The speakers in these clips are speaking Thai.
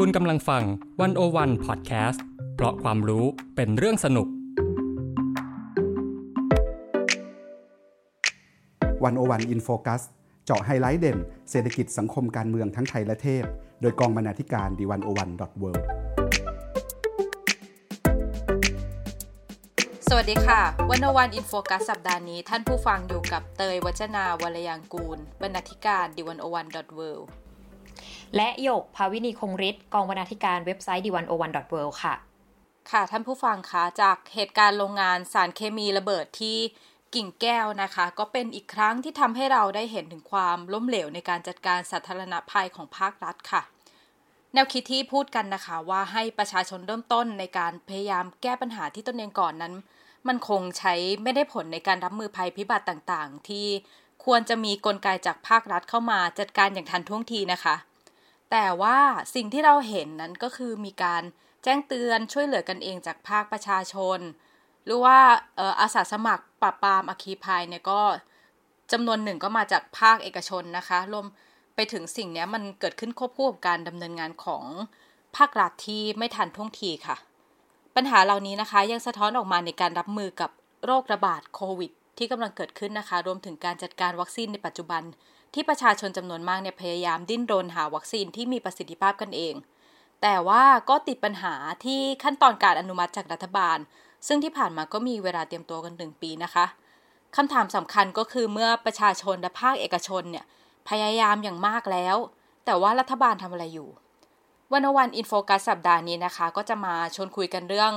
คุณกำลังฟัง One-O-One Podcast เพราะความรู้เป็นเรื่องสนุกวันโอวันอินโฟคัสเจาะไฮไลท์เด่น เศรษฐกิจสังคมการเมืองทั้งไทยและเทศโดยกองบรรณาธิการ The One-O-One dot World สวัสดีค่ะ One-O-One In Focus สัปดาห์นี้ ท่านผู้ฟังอยู่กับเตยวัจนาวรยางกูร บรรณาธิการ The One-O-One dot World และหยกภาวินีคงฤทธิ์กองบรรณาธิการเว็บไซต์ดีวันโอวันดอทเวิค่ะ ค่ะ ท่านผู้ฟังคะจากเหตุการณ์โรงงานสารเคมีระเบิดที่กิ่งแก้วนะคะ ก็เป็นอีกครั้งที่ทำให้เราได้เห็นถึงความล้มเหลวในการจัดการสาธารณภัยของภาครัฐค่ะ แนวคิดที่พูดกันนะคะว่าให้ประชาชนเริ่มต้นในการพยายามแก้ปัญหาที่ตนเองก่อนนั้น มันคงใช้ไม่ได้ผลในการรับมือภัยพิบัติต่างๆ ที่ควรจะมีกลไกจากภาครัฐเข้ามาจัดการอย่างทันท่วงทีนะคะ แต่ว่าสิ่งที่เราเห็นนั้นก็คือมีการแจ้งเตือนช่วยเหลือกันเองจากภาคประชาชน หรือว่าอาสาสมัครปราบปรามอคีภัยเนี่ยก็จำนวนหนึ่งก็มาจากภาคเอกชนนะคะ รวมไปถึงสิ่งนี้มันเกิดขึ้นควบคู่กับการดำเนินงานของภาครัฐที่ไม่ทันท่วงทีค่ะ ปัญหาเหล่านี้นะคะยังสะท้อนออกมาในการรับมือกับโรคระบาดโควิด ที่กำลังเกิดขึ้นนะคะ รวมถึงการจัดการวัคซีนในปัจจุบัน ที่ประชาชนจำนวนมากเนี่ยพยายามดิ้นรนหาวัคซีนที่มีประสิทธิภาพกันเอง แต่ว่าก็ติดปัญหาที่ขั้นตอนการอนุมัติจากรัฐบาล ซึ่งที่ผ่านมาก็มีเวลาเตรียมตัวกันหนึ่งปีนะคะคำถามสำคัญก็คือเมื่อประชาชนและภาคเอกชนเนี่ยพยายามอย่างมากแล้ว แต่ว่ารัฐบาลทำอะไรอยู่ วันวันอินโฟกัสสัปดาห์นี้นะคะ ก็จะมาชวนคุยกันเรื่อง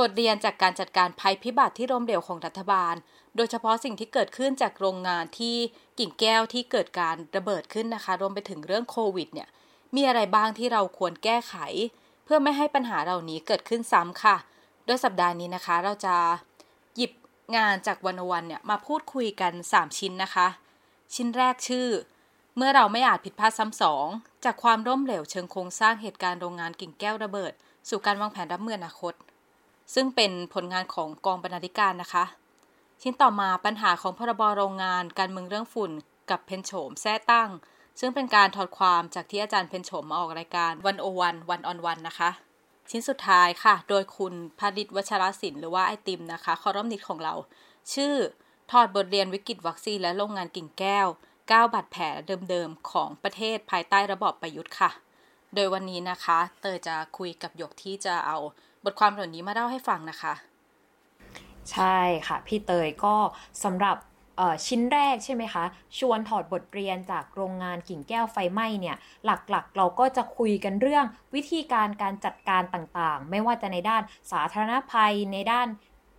บทเรียนจากการจัดการภัยพิบัติที่ล้มเหลวของรัฐบาล โดยเฉพาะสิ่งที่เกิดขึ้นจากโรงงานที่กิ่งแก้วที่เกิดการระเบิดขึ้นนะคะ รวมไปถึงเรื่องโควิดเนี่ย มีอะไรบ้างที่เราควรแก้ไข เพื่อไม่ให้ปัญหาเหล่านี้เกิดขึ้นซ้ำค่ะ โดยสัปดาห์นี้นะคะ เราจะหยิบงานจากวันวันเนี่ยมาพูดคุยกัน 3 ชิ้นนะคะ ชิ้นแรกชื่อ เมื่อเราไม่อาจผิดพลาดซ้ำสองจากความร่มเหลวเชิงโครงสร้างเหตุการณ์โรงงานกิ่งแก้วระเบิด สู่การวางแผนรับมืออนาคต ซึ่งเป็นผลงานของกองบรรณาธิการนะคะ ชิ้นต่อมาปัญหาของพรบโรงงานการเมืองเรื่องฝุ่น กับเพ็ญโฉมแซ่ตั้ง ซึ่งเป็นการถอดความจากที่อาจารย์เพ็ญโฉมมาออกรายการ One-O-One One-on-One นะคะ ชิ้นสุดท้ายค่ะ โดยคุณพริษฐ์ วัชรสินธุหรือว่าไอติมนะคะ columnist ของเรา ชื่อถอดบทเรียนวิกฤตวัคซีนและโรงงานกิ่งแก้วกับบาดแผลเดิมๆของประเทศภายใต้ระบอบประยุทธ์ค่ะ โดยวันนี้นะคะ เตยจะคุยกับหยกที่จะเอาบทความเหล่านี้มาเล่าให้ฟังนะคะ ใช่ค่ะ พี่เตยก็สำหรับชิ้นแรกใช่ไหมคะ ชวนถอดบทเรียนจากโรงงานกิ่งแก้วไฟไหม้เนี่ยหลักๆ เราก็จะคุยกันเรื่องวิธีการการจัดการต่างๆ ไม่ว่าจะในด้านสาธารณภัยในด้าน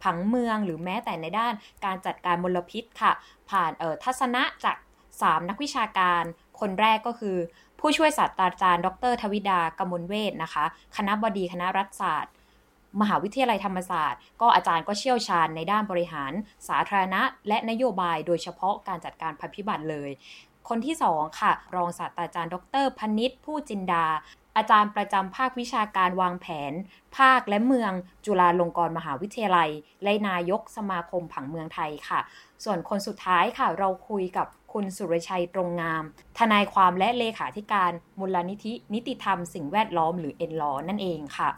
ผังเมืองหรือแม้แต่ในด้านการจัดการมลพิษค่ะ ผ่านทัศนะจาก 3 นักวิชาการ คนแรกก็คือ ผู้ช่วยศาสตราจารย์ ดร ทวิดากมลเวทนะคะ คณะบดีคณะรัฐศาสตร์ มหาวิทยาลัยธรรมศาสตร์ ก็อาจารย์ก็เชี่ยวชาญในด้านบริหาร สาธารณะ และนโยบายโดยเฉพาะการจัดการภัยพิบัติเลย คนที่ 2 ค่ะ รองศาสตราจารย์ ดรพนิษฐ์ผู้จินดา อาจารย์ประจำภาควิชาการวางแผน ภาคและเมือง จุฬาลงกรณ์มหาวิทยาลัย และนายกสมาคมผังเมืองไทยค่ะ ส่วนคนสุดท้ายค่ะ เราคุยกับคุณสุรชัยตรงงาม ทนายความและเลขาธิการมูลนิธินิติธรรมสิ่งแวดล้อมหรือเอ็นลอนั่นเองค่ะ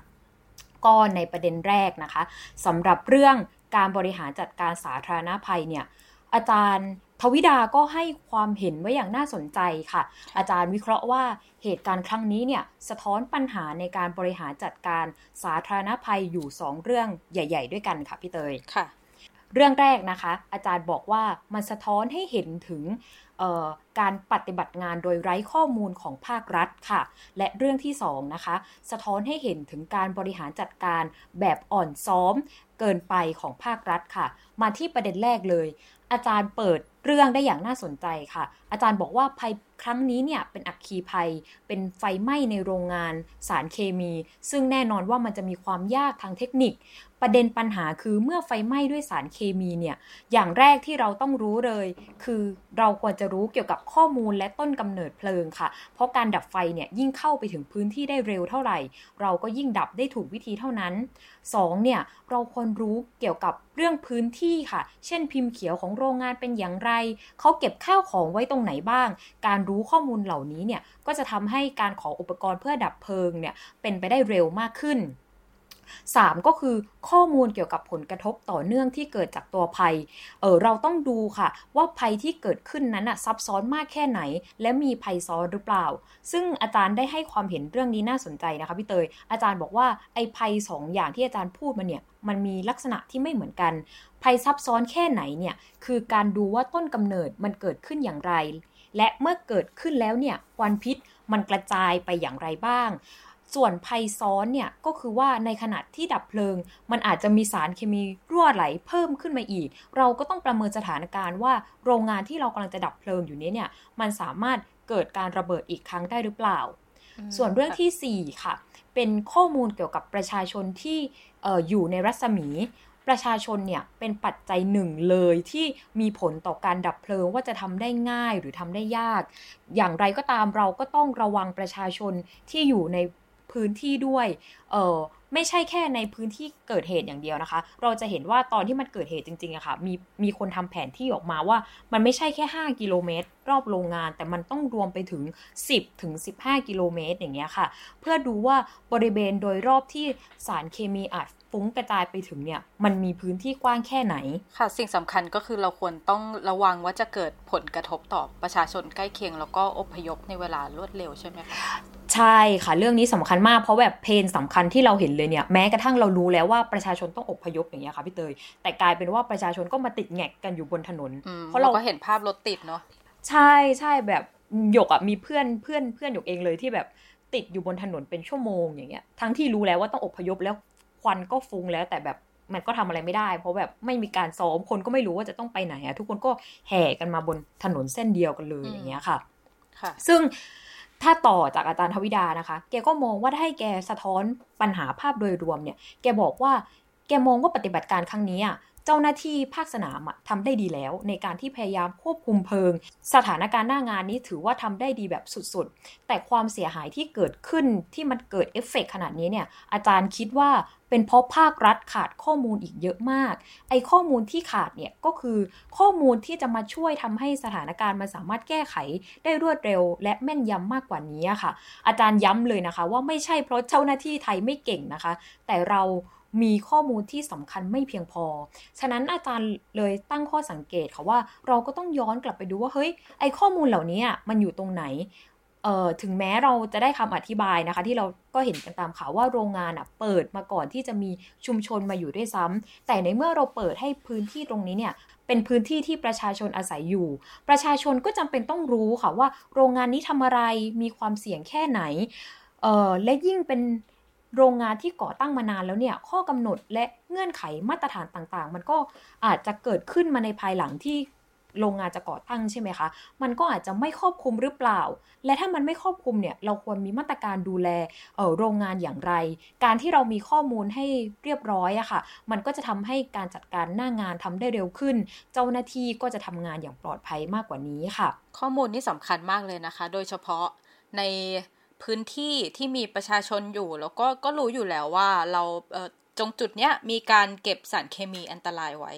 ก็ในประเด็นแรกนะคะสำหรับเรื่องการบริหารจัดการสาธารณภัยเนี่ยอาจารย์ทวิดาก็ให้ความเห็นไว้อย่างน่าสนใจค่ะ อาจารย์วิเคราะห์ว่าเหตุการณ์ครั้งนี้เนี่ยสะท้อนปัญหาในการบริหารจัดการสาธารณภัยอยู่ 2 เรื่องใหญ่ ๆ ด้วยกันค่ะพี่เตยค่ะ เรื่องแรกนะคะ อาจารย์บอกว่ามันสะท้อนให้เห็นถึง การปฏิบัติงานโดยไร้ข้อมูลของภาครัฐค่ะ และเรื่องที่2นะคะ สะท้อนให้เห็นถึงการบริหารจัดการแบบอ่อนซ้อมเกินไปของภาครัฐค่ะ มาที่ประเด็นแรกเลย อาจารย์เปิดเรื่องได้อย่างน่าสนใจค่ะ อาจารย์บอกว่าภัยครั้งนี้เนี่ยเป็นอักคีภัย เป็นไฟไหม้ในโรงงานสารเคมี ซึ่งแน่นอนว่ามันจะมีความยากทางเทคนิค ประเด็นปัญหาคือเมื่อไฟไหม้ด้วยสารเคมีเนี่ย อย่างแรกที่เราต้องรู้เลย คือเราควรจะรู้เกี่ยวกับข้อมูลและต้นกำเนิดเพลิงค่ะ เพราะการดับไฟเนี่ยยิ่งเข้าไปถึงพื้นที่ได้เร็วเท่าไหร่ เราก็ยิ่งดับได้ถูกวิธีเท่านั้น 2. เนี่ยเราควรรู้เกี่ยวกับเรื่องพื้นที่ค่ะ เช่นพิมพ์เขียวของโรงงานเป็นอย่างไรเขาเก็บข้าวของไว้ตรงไหนบ้าง การรู้ข้อมูลเหล่านี้เนี่ยก็จะทำให้การขออุปกรณ์เพื่อดับเพลิงเนี่ยเป็นไปได้เร็วมากขึ้น 3. ก็คือข้อมูลเกี่ยวกับผลกระทบต่อเนื่องที่เกิดจากตัวภัย เออเราต้องดูค่ะ ว่าภัยที่เกิดขึ้นนั้นอะซับซ้อนมากแค่ไหน และมีภัยซ้อนหรือเปล่า ซึ่งอาจารย์ได้ให้ความเห็นเรื่องนี้น่าสนใจนะคะพี่เตย อาจารย์บอกว่าไอ้ภัยสองอย่างที่อาจารย์พูดมาเนี่ยมันมีลักษณะที่ไม่เหมือนกัน ภัยซับซ้อนแค่ไหนเนี่ยคือการดูว่าต้นกำเนิดมันเกิดขึ้นอย่างไร และเมื่อเกิดขึ้นแล้วเนี่ยควันพิษมันกระจายไปอย่างไรบ้าง ส่วนภัยซ้อนเนี่ยก็คือว่าในขณะที่ดับเพลิง มันอาจจะมีสารเคมีรั่วไหลเพิ่มขึ้นมาอีก เราก็ต้องประเมินสถานการณ์ว่าโรงงานที่เรากำลังจะดับเพลิงอยู่นี้เนี่ยมันสามารถเกิดการระเบิดอีกครั้งได้หรือเปล่า ส่วนเรื่องที่ 4 ค่ะ เป็นข้อมูลเกี่ยวกับประชาชนที่อออยู่ในรัศมีประชาชนเนี่ยเป็นปัจจัยหนึ่งเลยที่มีผลต่อการดับเพลิงว่าจะทำได้ง่ายหรือทำได้ยาก อย่างไรก็ตามเราก็ต้องระวังประชาชนที่อยู่ใน พื้นที่ด้วย เออไม่ใช่แค่ในพื้นที่เกิดเหตุอย่างเดียวนะคะ เราจะเห็นว่าตอนที่มันเกิดเหตุจริงๆอะคะ่ะ มีมีคนทำแผนที่ออกมาว่า มันไม่ใช่แค่ 5 กิโลเมตร รอบโรงงาน แต่มันต้องรวมไปถึง 10 ถึง 15 กิโลเมตรอย่างเงี้ยค่ะ เพื่อดูว่าบริเวณโดยรอบที่สารเคมีอาจฟุ้งกระจายไปถึงเนี่ย มันมีพื้นที่กว้างแค่ไหน ค่ะ สิ่งสำคัญก็คือเราควรต้องระวังว่าจะเกิดผลกระทบต่อประชาชนใกล้เคียง แล้วก็อพยพในเวลารวดเร็วใช่ไหมคะ ใช่ค่ะ เรื่องนี้สำคัญมากเพราะแบบเพนสำคัญที่เราเห็นเลยเนี่ยแม้กระทั่งเรารู้แล้วว่าประชาชนต้องอพยพอย่างเงี้ยค่ะพี่เตย แต่กลายเป็นว่าประชาชนก็มาติดแงกกันอยู่บนถนน เพราะเราก็เห็นภาพรถติดเนาะใช่ใช่แบบหยกอะมีเพื่อนเพื่อนเพื่อนหยกเองเลยที่แบบติดอยู่บนถนนเป็นชั่วโมงอย่างเงี้ยทั้งที่รู้แล้วว่าต้องอพยพแล้วควันก็ฟุ้งแล้วแต่แบบมันก็ทำอะไรไม่ได้ เพราะแบบไม่มีการซ้อมคนก็ไม่รู้ว่าจะต้องไปไหนอะทุกคนก็แห่กันมาบนถนนเส้นเดียวกันเลยอย่างเงี้ยค่ะ ค่ะ ซึ่ง ถ้าต่อจากอาจารย์ทวิดานะคะ แกก็มองว่าให้แกสะท้อนปัญหาภาพโดยรวมเนี่ย แกบอกว่าแกมองว่าปฏิบัติการครั้งนี้อะ เจ้าหน้าที่ภาคสนามทำได้ดีแล้ว ในการที่พยายามควบคุมเพลิง สถานการณ์หน้างานนี้ถือว่าทำได้ดีแบบสุดๆ แต่ความเสียหายที่เกิดขึ้นที่มันเกิดเอฟเฟกขนาดนี้เนี่ยอาจารย์คิดว่าเป็นเพราะภาครัฐขาดข้อมูลอีกเยอะมาก ไอ้ข้อมูลที่ขาดเนี่ยก็คือข้อมูลที่จะมาช่วยทำให้สถานการณ์มันสามารถแก้ไขได้รวดเร็ว และแม่นยำมากกว่านี้ค่ะ อาจารย์ย้ำเลยนะคะ ว่าไม่ใช่เพราะเจ้าหน้าที่ไทยไม่เก่งนะคะ แต่เรา มีข้อมูลที่สำคัญไม่เพียงพอ ฉะนั้นอาจารย์เลยตั้งข้อสังเกตค่ะว่าเราก็ต้องย้อนกลับไปดูว่าเฮ้ยไอข้อมูลเหล่านี้มันอยู่ตรงไหนเอ่อถึงแม้เราจะได้คำอธิบายนะคะ ที่เราก็เห็นกันตามข่าวว่าโรงงานอะเปิดมาก่อนที่จะมีชุมชนมาอยู่ด้วยซ้ำแต่ในเมื่อเราเปิดให้พื้นที่ตรงนี้เนี่ยเป็นพื้นที่ที่ประชาชนอาศัยอยู่ ประชาชนก็จำเป็นต้องรู้ค่ะว่า โรงงานนี้ทำอะไรมีความเสี่ยงแค่ไหนเอ่อและยิ่งเป็น โรงงานที่ก่อตั้งมานานแล้วเนี่ยข้อกำหนดและเงื่อนไขมาตรฐานต่างๆ มันก็อาจจะเกิดขึ้นมาในภายหลังที่โรงงานจะก่อตั้งใช่ไหมคะ มันก็อาจจะไม่ครอบคลุมหรือเปล่า และถ้ามันไม่ครอบคลุมเนี่ย เราควรมีมาตรการดูแลโรงงานอย่างไร การที่เรามีข้อมูลให้เรียบร้อยอะค่ะ มันก็จะทำให้การจัดการหน้างานทำได้เร็วขึ้น เจ้าหน้าที่ก็จะทำงานอย่างปลอดภัยมากกว่านี้ค่ะ ข้อมูลนี่สำคัญมากเลยนะคะ โดยเฉพาะใน พื้นที่ที่มีประชาชนอยู่ แล้วก็ก็รู้อยู่แล้วว่าเราจงจุดเนี้ยมีการเก็บสารเคมีอันตรายไว้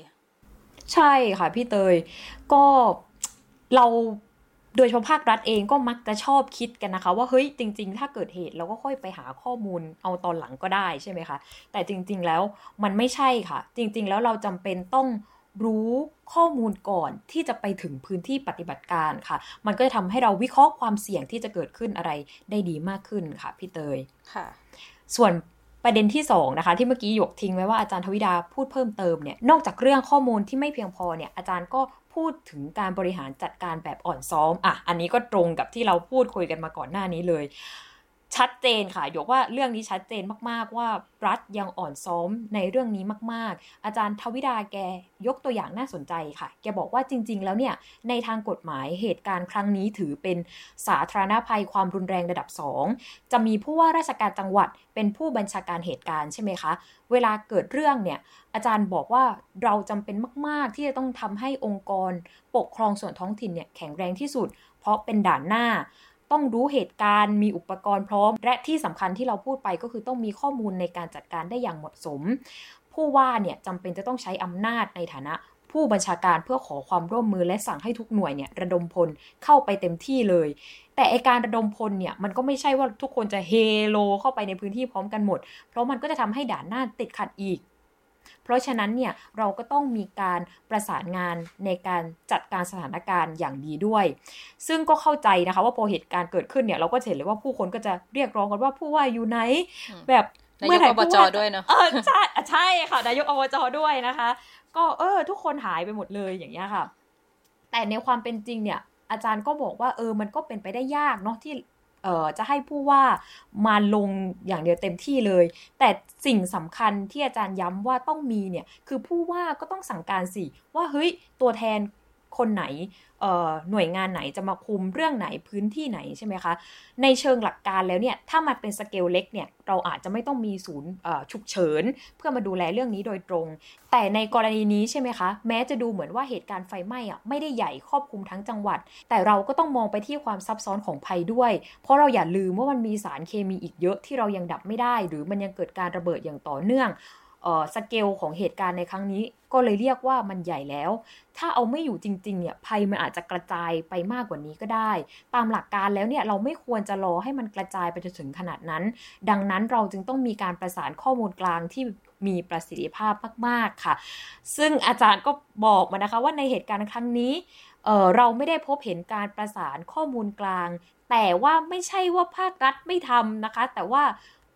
ใช่ค่ะพี่เตย ก็เราโดยเฉพาะภาครัฐเองก็มักจะชอบคิดกันนะคะ ว่าเฮ้ยจริง ๆ ถ้าเกิดเหตุเราก็ค่อยไปหาข้อมูลเอาตอนหลังก็ได้ใช่ไหมคะ แต่จริง ๆ แล้วมันไม่ใช่ค่ะ จริง ๆ แล้วเราจำเป็นต้อง รู้ข้อมูลก่อนที่จะไปถึงพื้นที่ปฏิบัติการค่ะ มันก็จะทำให้เราวิเคราะห์ความเสี่ยงที่จะเกิดขึ้นอะไรได้ดีมากขึ้นค่ะ พี่เตยค่ะ ส่วนประเด็นที่2นะคะที่เมื่อกี้หยกทิ้งไว้ว่าอาจารย์ทวิดาพูดเพิ่มเติมเนี่ยนอกจากเรื่องข้อมูลที่ไม่เพียงพอเนี่ยอาจารย์ก็พูดถึงการบริหารจัดการแบบอ่อนซ้อมอะอันนี้ก็ตรงกับที่เราพูดคุยกันมาก่อนหน้านี้เลย ชัดเจนค่ะ ยกว่าเรื่องนี้ชัดเจนมาก ๆ ว่ารัฐยังอ่อนซ้อมในเรื่องนี้มาก ๆ อาจารย์ทวิดาแกยกตัวอย่างน่าสนใจค่ะ แกบอกว่าจริง ๆ แล้วเนี่ย ในทางกฎหมายเหตุการณ์ครั้งนี้ถือเป็นสาธารณภัยความรุนแรงระดับ 2 จะมีผู้ว่าราชการจังหวัดเป็นผู้บัญชาการเหตุการณ์ใช่ไหมคะ เวลาเกิดเรื่องเนี่ย อาจารย์บอกว่าเราจำเป็นมาก ๆ ที่จะต้องทำให้องค์กร ปกครองส่วนท้องถิ่นเนี่ยแข็งแรงที่สุด เพราะเป็นด่านหน้า ต้องรู้เหตุการณ์ มีอุปกรณ์พร้อม และที่สำคัญที่เราพูดไปก็คือต้องมีข้อมูลในการจัดการได้อย่างเหมาะสม ผู้ว่าเนี่ยจำเป็นจะต้องใช้อำนาจในฐานะผู้บัญชาการเพื่อขอความร่วมมือและสั่งให้ทุกหน่วยเนี่ยระดมพลเข้าไปเต็มที่เลย แต่ไอการระดมพลเนี่ยมันก็ไม่ใช่ว่าทุกคนจะเฮโลเข้าไปในพื้นที่พร้อมกันหมด เพราะมันก็จะทำให้ด่านหน้าติดขัดอีก ราะฉะนั้นเนี่ยเราก็ต้องมีการประสานงานในการจัดการสถานการณ์อย่างดีด้วย ซึ่งก็เข้าใจนะคะว่าพอเหตุการณ์เกิดขึ้นเนี่ยเราก็เห็นเลยว่าผู้คนก็จะเรียกร้องกันว่าผู้ว่าอยู่ไหนแบบนายกอบจด้วยเนาะเออใช่ใช่ค่ะนายกอบจด้วยนะคะ ก็เออ ทุกคนหายไปหมดเลยอย่างเงี้ยค่ะ แต่ในความเป็นจริงเนี่ย อาจารย์ก็บอกว่าเออมันก็เป็นไปได้ยากเนาะที่ เอ่อจะให้ผู้ว่ามาลงอย่างเดียวเต็มที่เลย แต่สิ่งสำคัญที่อาจารย์ย้ำว่าต้องมีเนี่ยคือผู้ว่าก็ต้องสั่งการสิว่าเฮ้ยตัวแทน คนไหนหน่วยงานไหนจะมาคุมเรื่องไหนพื้นที่ไหนใช่ไหมคะในเชิงหลักการแล้วเนี่ยถ้ามันเป็นสเกลเล็กเนี่ยเราอาจจะไม่ต้องมีศูนย์ฉุกเฉิน เพื่อมาดูแลเรื่องนี้โดยตรง แต่ในกรณีนี้ใช่ไหมคะแม้จะดูเหมือนว่าเหตุการณ์ไฟไหม้อะไม่ได้ใหญ่ครอบคลุมทั้งจังหวัด แต่เราก็ต้องมองไปที่ความซับซ้อนของภัยด้วย เพราะเราอย่าลืมว่ามันมีสารเคมีอีกเยอะที่เรายังดับไม่ได้ หรือมันยังเกิดการระเบิดอย่างต่อเนื่อง สเกลของเหตุการณ์ในครั้งนี้ ก็เลยเรียกว่ามันใหญ่แล้ว ถ้าเอาไม่อยู่จริงๆเนี่ยภัยมันอาจจะกระจายไปมากกว่านี้ก็ได้ ตามหลักการแล้วเนี่ยเราไม่ควรจะรอให้มันกระจายไปจนถึงขนาดนั้น ดังนั้นเราจึงต้องมีการประสานข้อมูลกลางที่มีประสิทธิภาพมาก ๆ ค่ะ ซึ่งอาจารย์ก็บอกมานะคะว่าในเหตุการณ์ครั้งนี้เเราไม่ได้พบเห็นการประสานข้อมูลกลาง แต่ว่าไม่ใช่ว่าภาครัฐไม่ทำนะคะ แต่ว่า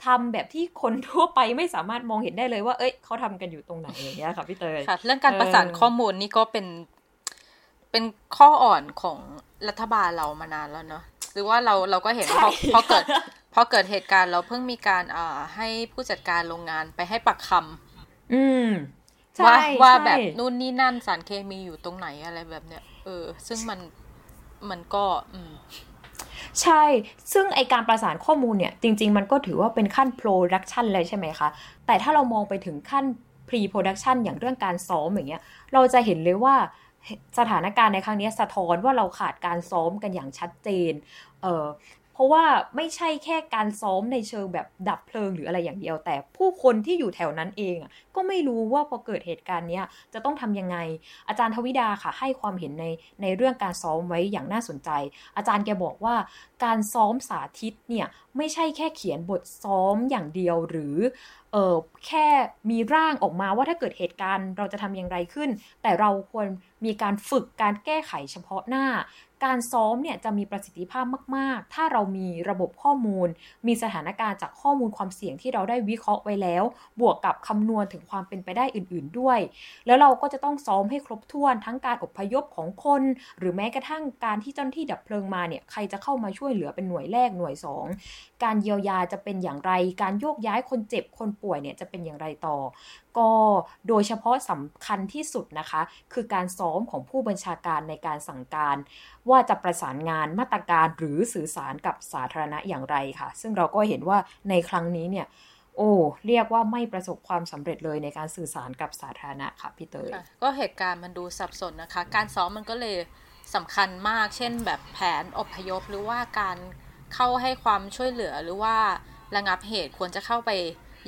ทำแบบที่คนทั่วไปไม่สามารถมองเห็นได้เลยว่าเอ้ยเขาทำกันอยู่ตรงไหนอย่างเงี้ยค่ะพี่เตยค่ะ เรื่องการประสานข้อมูลนี่ก็เป็นเป็นข้ออ่อนของรัฐบาลเรามานานแล้วเนาะหรือว่าเราเราก็เห็นพอพอเกิดพอเกิดเหตุการณ์เราเพิ่งมีการอ่าให้ผู้จัดการโรงงานไปให้ปักคำอืมว่าว่าแบบนู่นนี่นั่นสารเคมีอยู่ตรงไหนอะไรแบบเนี้ยเออ ซึ่งมันมันก็ อืม ใช่ ซึ่งไอการประสานข้อมูลเนี่ยจริง ๆ มันก็ถือว่าเป็นขั้น production เลยใช่ไหมคะ แต่ถ้าเรามองไปถึงขั้น pre-production อย่างเรื่องการซ้อมอย่างเงี้ยเราจะเห็นเลยว่าสถานการณ์ในครั้งนี้สะท้อนว่าเราขาดการซ้อมกันอย่างชัดเจน เออ เพราะว่าไม่ใช่แค่การซ้อมในเชิงแบบดับเพลิงหรืออะไรอย่างเดียว แต่ผู้คนที่อยู่แถวนั้นเองก็ไม่รู้ว่าพอเกิดเหตุการณ์เนี้ยจะต้องทำยังไง อาจารย์ทวิดาค่ะให้ความเห็นในในเรื่องการซ้อมไว้อย่างน่าสนใจ อาจารย์แกบอกว่าการซ้อมสาธิตเนี่ยไม่ใช่แค่เขียนบทซ้อมอย่างเดียวหรือเออแค่มีร่างออกมาว่าถ้าเกิดเหตุการณ์เราจะทำอย่างไรขึ้น แต่เราควรมีการฝึกการแก้ไขเฉพาะหน้า การซ้อมเนี่ยจะมีประสิทธิภาพมาก ๆ ถ้าเรามีระบบข้อมูล มีสถานการณ์จากข้อมูลความเสี่ยงที่เราได้วิเคราะห์ไว้แล้ว บวกกับคำนวณถึงความเป็นไปได้อื่น ๆ ด้วย แล้วเราก็จะต้องซ้อมให้ครบถ้วนทั้งการอพยพของคน หรือแม้กระทั่งการที่เจ้าหน้าที่ดับเพลิงมาเนี่ยใครจะเข้ามาช่วยเหลือเป็นหน่วยแรกหน่วย 2 การเยียวยาจะเป็นอย่างไร การโยกย้ายคนเจ็บคนป่วยเนี่ยจะเป็นอย่างไรต่อ ก็โดยเฉพาะสำคัญที่สุดนะคะ คือการซ้อมของผู้บัญชาการในการสั่งการว่าจะประสานงานมาตรการหรือสื่อสารกับสาธารณะอย่างไรค่ะ ซึ่งเราก็เห็นว่าในครั้งนี้เนี่ยโอ้เรียกว่าไม่ประสบความสำเร็จเลยในการสื่อสารกับสาธารณะค่ะพี่เตยก็เหตุการณ์มันดูสับสนนะคะ การซ้อมมันก็เลยสำคัญมาก เช่น แบบแผนอพยพหรือว่าการเข้าให้ความช่วยเหลือหรือว่าระงับเหตุควรจะเข้าไป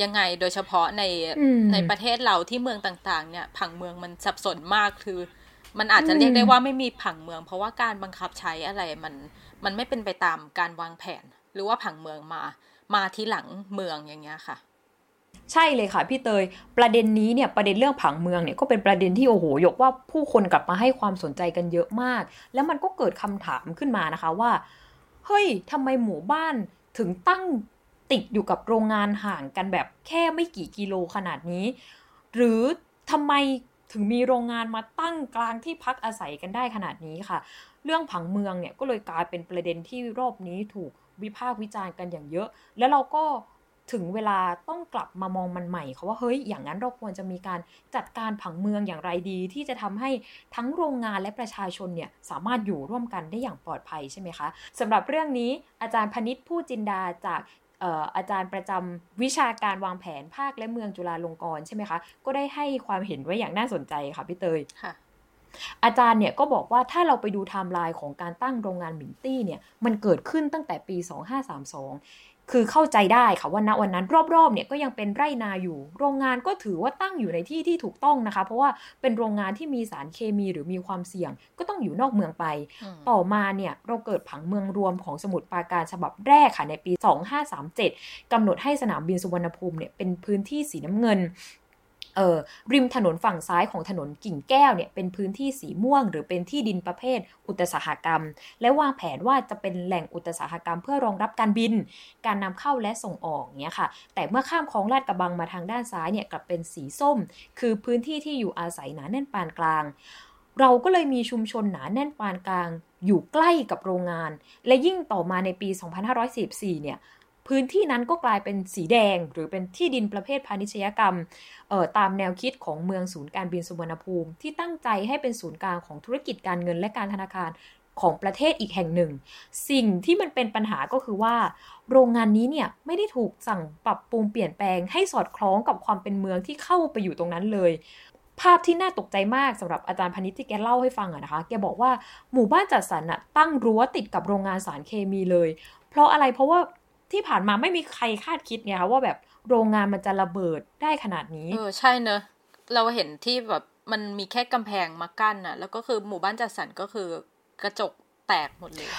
ยังไงโดยเฉพาะในในประเทศเราที่เมืองต่างๆ เนี่ยผังเมืองมันสับสนมากคือ มันอาจจะเรียกได้ว่าไม่มีผังเมือง เพราะว่าการบังคับใช้อะไรมันมันไม่เป็นไปตามการวางแผน หรือว่าผังเมืองมา มาที่หลังเมืองอย่างเงี้ยค่ะ ใช่เลยค่ะพี่เตยประเด็นนี้เนี่ยประเด็นเรื่องผังเมืองเนี่ยก็เป็นประเด็นที่โอ้โหยกว่าผู้คนกลับมาให้ความสนใจกันเยอะมาก แล้วมันก็เกิดคำถามขึ้นมานะคะว่าเฮ้ยทำไมหมู่บ้านถึงตั้งติดอยู่กับโรงงานห่างกันแบบแค่ไม่กี่กิโลขนาดนี้ หรือทำไม ถึงมีโรงงานมาตั้งกลางที่พักอาศัยกันได้ขนาดนี้ค่ะ เรื่องผังเมืองเนี่ยก็เลยกลายเป็นประเด็นที่รอบนี้ถูกวิพากษ์วิจารณ์กันอย่างเยอะ แล้วเราก็ถึงเวลาต้องกลับมามองมันใหม่เขาว่าเฮ้ยอย่างนั้นเราควรจะมีการจัดการผังเมืองอย่างไรดี ที่จะทำให้ทั้งโรงงานและประชาชนเนี่ยสามารถอยู่ร่วมกันได้อย่างปลอดภัยใช่ไหมคะสำหรับเรื่องนี้อาจารย์พนิษฐ์ผู้จินดาจาก อาจารย์ประจำวิชาการวางแผนภาคและเมืองจุฬาลงกรณ์ใช่ไหมคะ ก็ได้ให้ความเห็นไว้อย่างน่าสนใจค่ะพี่เตยค่ะอาจารย์เนี่ยก็บอกว่าถ้าเราไปดูไทม์ไลน์ของการตั้งโรงงานหมิงตี้เนี่ยมันเกิดขึ้นตั้งแต่ปี 2532 คือเข้าใจได้ค่ะว่าณวันนั้นรอบๆเนี่ยก็ยังเป็นไร่นาอยู่ โรงงานก็ถือว่าตั้งอยู่ในที่ที่ถูกต้องนะคะ เพราะว่าเป็นโรงงานที่มีสารเคมีหรือมีความเสี่ยง ก็ต้องอยู่นอกเมืองไป ต่อมาเนี่ยเราเกิดผังเมืองรวมของสมุทรปราการฉบับแรกค่ะในปี 2537กำหนดให้สนามบินสุวรรณภูมิเนี่ยเป็นพื้นที่สีน้ำเงินเออ ริมถนนฝั่งซ้ายของถนนกิ่งแก้วเนี่ยเป็นพื้นที่สีม่วง หรือเป็นที่ดินประเภท อุตสาหกรรม และวางแผนว่าจะเป็นแหล่งอุตสาหกรรม เพื่อรองรับการบิน การนำเข้าและส่งออกเนี่ยค่ะ แต่เมื่อข้ามคลองลาดกระบังมาทางด้านซ้ายเนี่ยกลับเป็นสีส้ม คือพื้นที่ที่อยู่อาศัยหนาแน่นปานกลาง เราก็เลยมีชุมชนหนาแน่นปานกลางอยู่ใกล้กับโรงงาน และยิ่งต่อมาในปี 2544 เนี่ย พื้นที่นั้นก็กลายเป็นสีแดง หรือเป็นที่ดินประเภทพาณิชยกรรมตามแนวคิดของเมืองศูนย์การบินสุวรรณภูมิ ที่ตั้งใจให้เป็นศูนย์กลางของธุรกิจการเงินและการธนาคารของประเทศอีกแห่งหนึ่ง สิ่งที่มันเป็นปัญหาก็คือว่า โรงงานนี้เนี่ยไม่ได้ถูกสั่งปรับปรุงเปลี่ยนแปลงให้สอดคล้องกับความเป็นเมืองที่เข้าไปอยู่ตรงนั้นเลย ภาพที่น่าตกใจมากสำหรับอาจารย์พนิษที่แกเล่าให้ฟังอะนะคะ แกบอกว่าหมู่บ้านจัดสรรอะตั้งรั้วติดกับโรงงานสารเคมีเลย เพราะอะไรเพราะว่า ที่ผ่านมาไม่มีใครคาดคิดไงคะว่าแบบโรงงานมันจะระเบิดได้ขนาดนี้ เออใช่เนอะเราเห็นที่แบบมันมีแค่กำแพงมากั้นอะแล้วก็คือหมู่บ้านจัดสรรก็คือกระจกแตกหมดเลย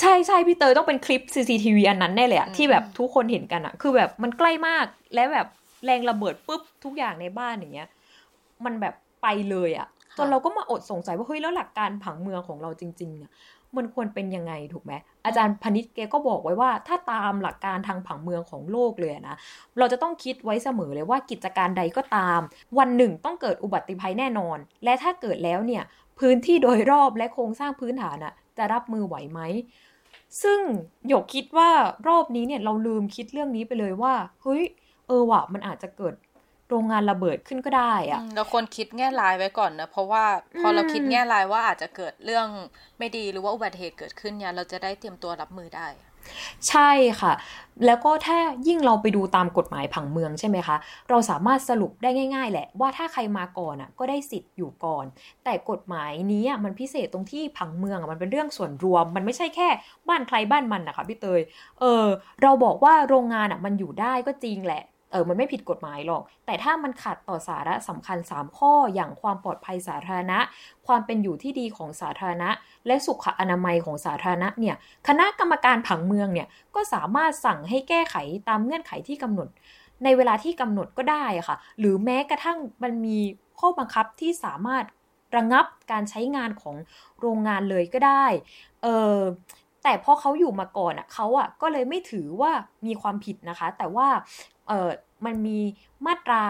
ใช่ใช่พี่เตยต้องเป็นคลิป CCTV อันนั้นแน่เลยอะที่แบบทุกคนเห็นกันอะคือแบบมันใกล้มากและแบบแรงระเบิดปุ๊บทุกอย่างในบ้านอย่างเงี้ย มันแบบไปเลยอะจนเราก็มาอดสงสัยว่าเฮ้ยแล้วหลักการผังเมืองของเราจริงๆเนี่ย มันควรเป็นยังไงถูกไหมอาจารย์พนิษฐ์แกก็บอกไว้ว่า ถ้าตามหลักการทางผังเมืองของโลกเลยนะ เราจะต้องคิดไว้เสมอเลยว่ากิจการใดก็ตาม วันหนึ่งต้องเกิดอุบัติภัยแน่นอน และถ้าเกิดแล้วเนี่ย พื้นที่โดยรอบและโครงสร้างพื้นฐานอะจะรับมือไหวไหมซึ่งหยกคิดว่ารอบนี้เนี่ยเราลืมคิดเรื่องนี้ไปเลยว่าเฮ้ยเออว่ะมันอาจจะเกิด โรงงานระเบิดขึ้นก็ได้อะเราควรคิดแง่ร้ายไว้ก่อนนะเพราะว่าพอเราคิดแง่ร้ายว่าอาจจะเกิดเรื่องไม่ดีหรือว่าอุบัติเหตุเกิดขึ้นเนี่ยเราจะได้เตรียมตัวรับมือได้ ใช่ค่ะ แล้วก็ถ้ายิ่งเราไปดูตามกฎหมายผังเมืองใช่ไหมคะ เราสามารถสรุปได้ง่าย ๆ แหละว่าถ้าใครมาก่อนอะก็ได้สิทธิ์อยู่ก่อน แต่กฎหมายนี้มันพิเศษตรงที่ผังเมืองมันเป็นเรื่องส่วนรวม มันไม่ใช่แค่บ้านใครบ้านมันนะคะพี่เตย เออ เราบอกว่าโรงงานอะมันอยู่ได้ก็จริงแหละ เออมันไม่ผิดกฎหมายหรอก แต่ถ้ามันขัดต่อสาระสำคัญ 3 ข้ออย่างความปลอดภัยสาธารณะ ความเป็นอยู่ที่ดีของสาธารณะ และสุขอนามัยของสาธารณะเนี่ยคณะกรรมการผังเมืองเนี่ยก็สามารถสั่งให้แก้ไขตามเงื่อนไขที่กำหนด ในเวลาที่กำหนดก็ได้ค่ะ หรือแม้กระทั่งมันมีข้อบังคับที่สามารถระงับการใช้งานของโรงงานเลยก็ได้ เออแต่พอเขาอยู่มาก่อนอะเขาอะก็เลยไม่ถือว่ามีความผิดนะคะ แต่ว่า เออมันมีมาตรา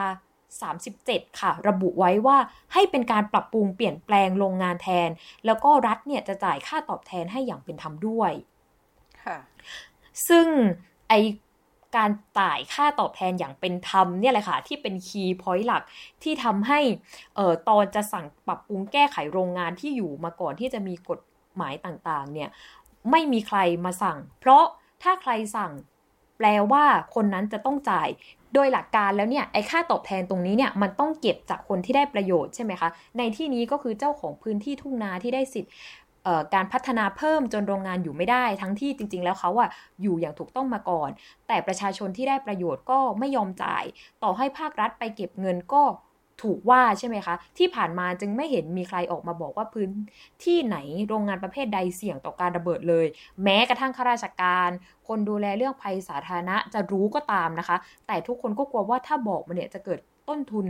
37 ค่ะ ระบุไว้ว่าให้เป็นการปรับปรุงเปลี่ยนแปลงโรงงานแทน แล้วก็รัฐเนี่ยจะจ่ายค่าตอบแทนให้อย่างเป็นธรรมด้วยค่ะซึ่งไอการจ่ายค่าตอบแทนอย่างเป็นธรรมเนี่ยแหละค่ะ ที่เป็นคีย์พอยต์หลักที่ทำให้เอ่อตอนจะสั่งปรับปรุงแก้ไขโรงงานที่อยู่มาก่อนที่จะมีกฎหมายต่างๆ เนี่ย ไม่มีใครมาสั่ง เพราะถ้าใครสั่ง แปลว่าคนนั้นจะต้องจ่าย โดยหลักการแล้วเนี่ยไอ้ค่าตอบแทนตรงนี้เนี่ยมันต้องเก็บจากคนที่ได้ประโยชน์ใช่ไหมคะในที่นี้ก็คือเจ้าของพื้นที่ทุ่งนาที่ได้สิทธิ์การพัฒนาเพิ่มจนโรงงานอยู่ไม่ได้ ทั้งที่จริง ๆ แล้วเขาอะอยู่อย่างถูกต้องมาก่อน แต่ประชาชนที่ได้ประโยชน์ก็ไม่ยอมจ่าย ต่อให้ภาครัฐไปเก็บเงินก็ ถูกว่าใช่ไหมคะ ที่ผ่านมาจึงไม่เห็นมีใครออกมาบอกว่าพื้นที่ไหนโรงงานประเภทใดเสี่ยงต่อการระเบิดเลย แม้กระทั่งข้าราชการ คนดูแลเรื่องภัยสาธารณะจะรู้ก็ตามนะคะ แต่ทุกคนก็กลัวว่าถ้าบอกมันเนี่ยจะเกิดต้นทุน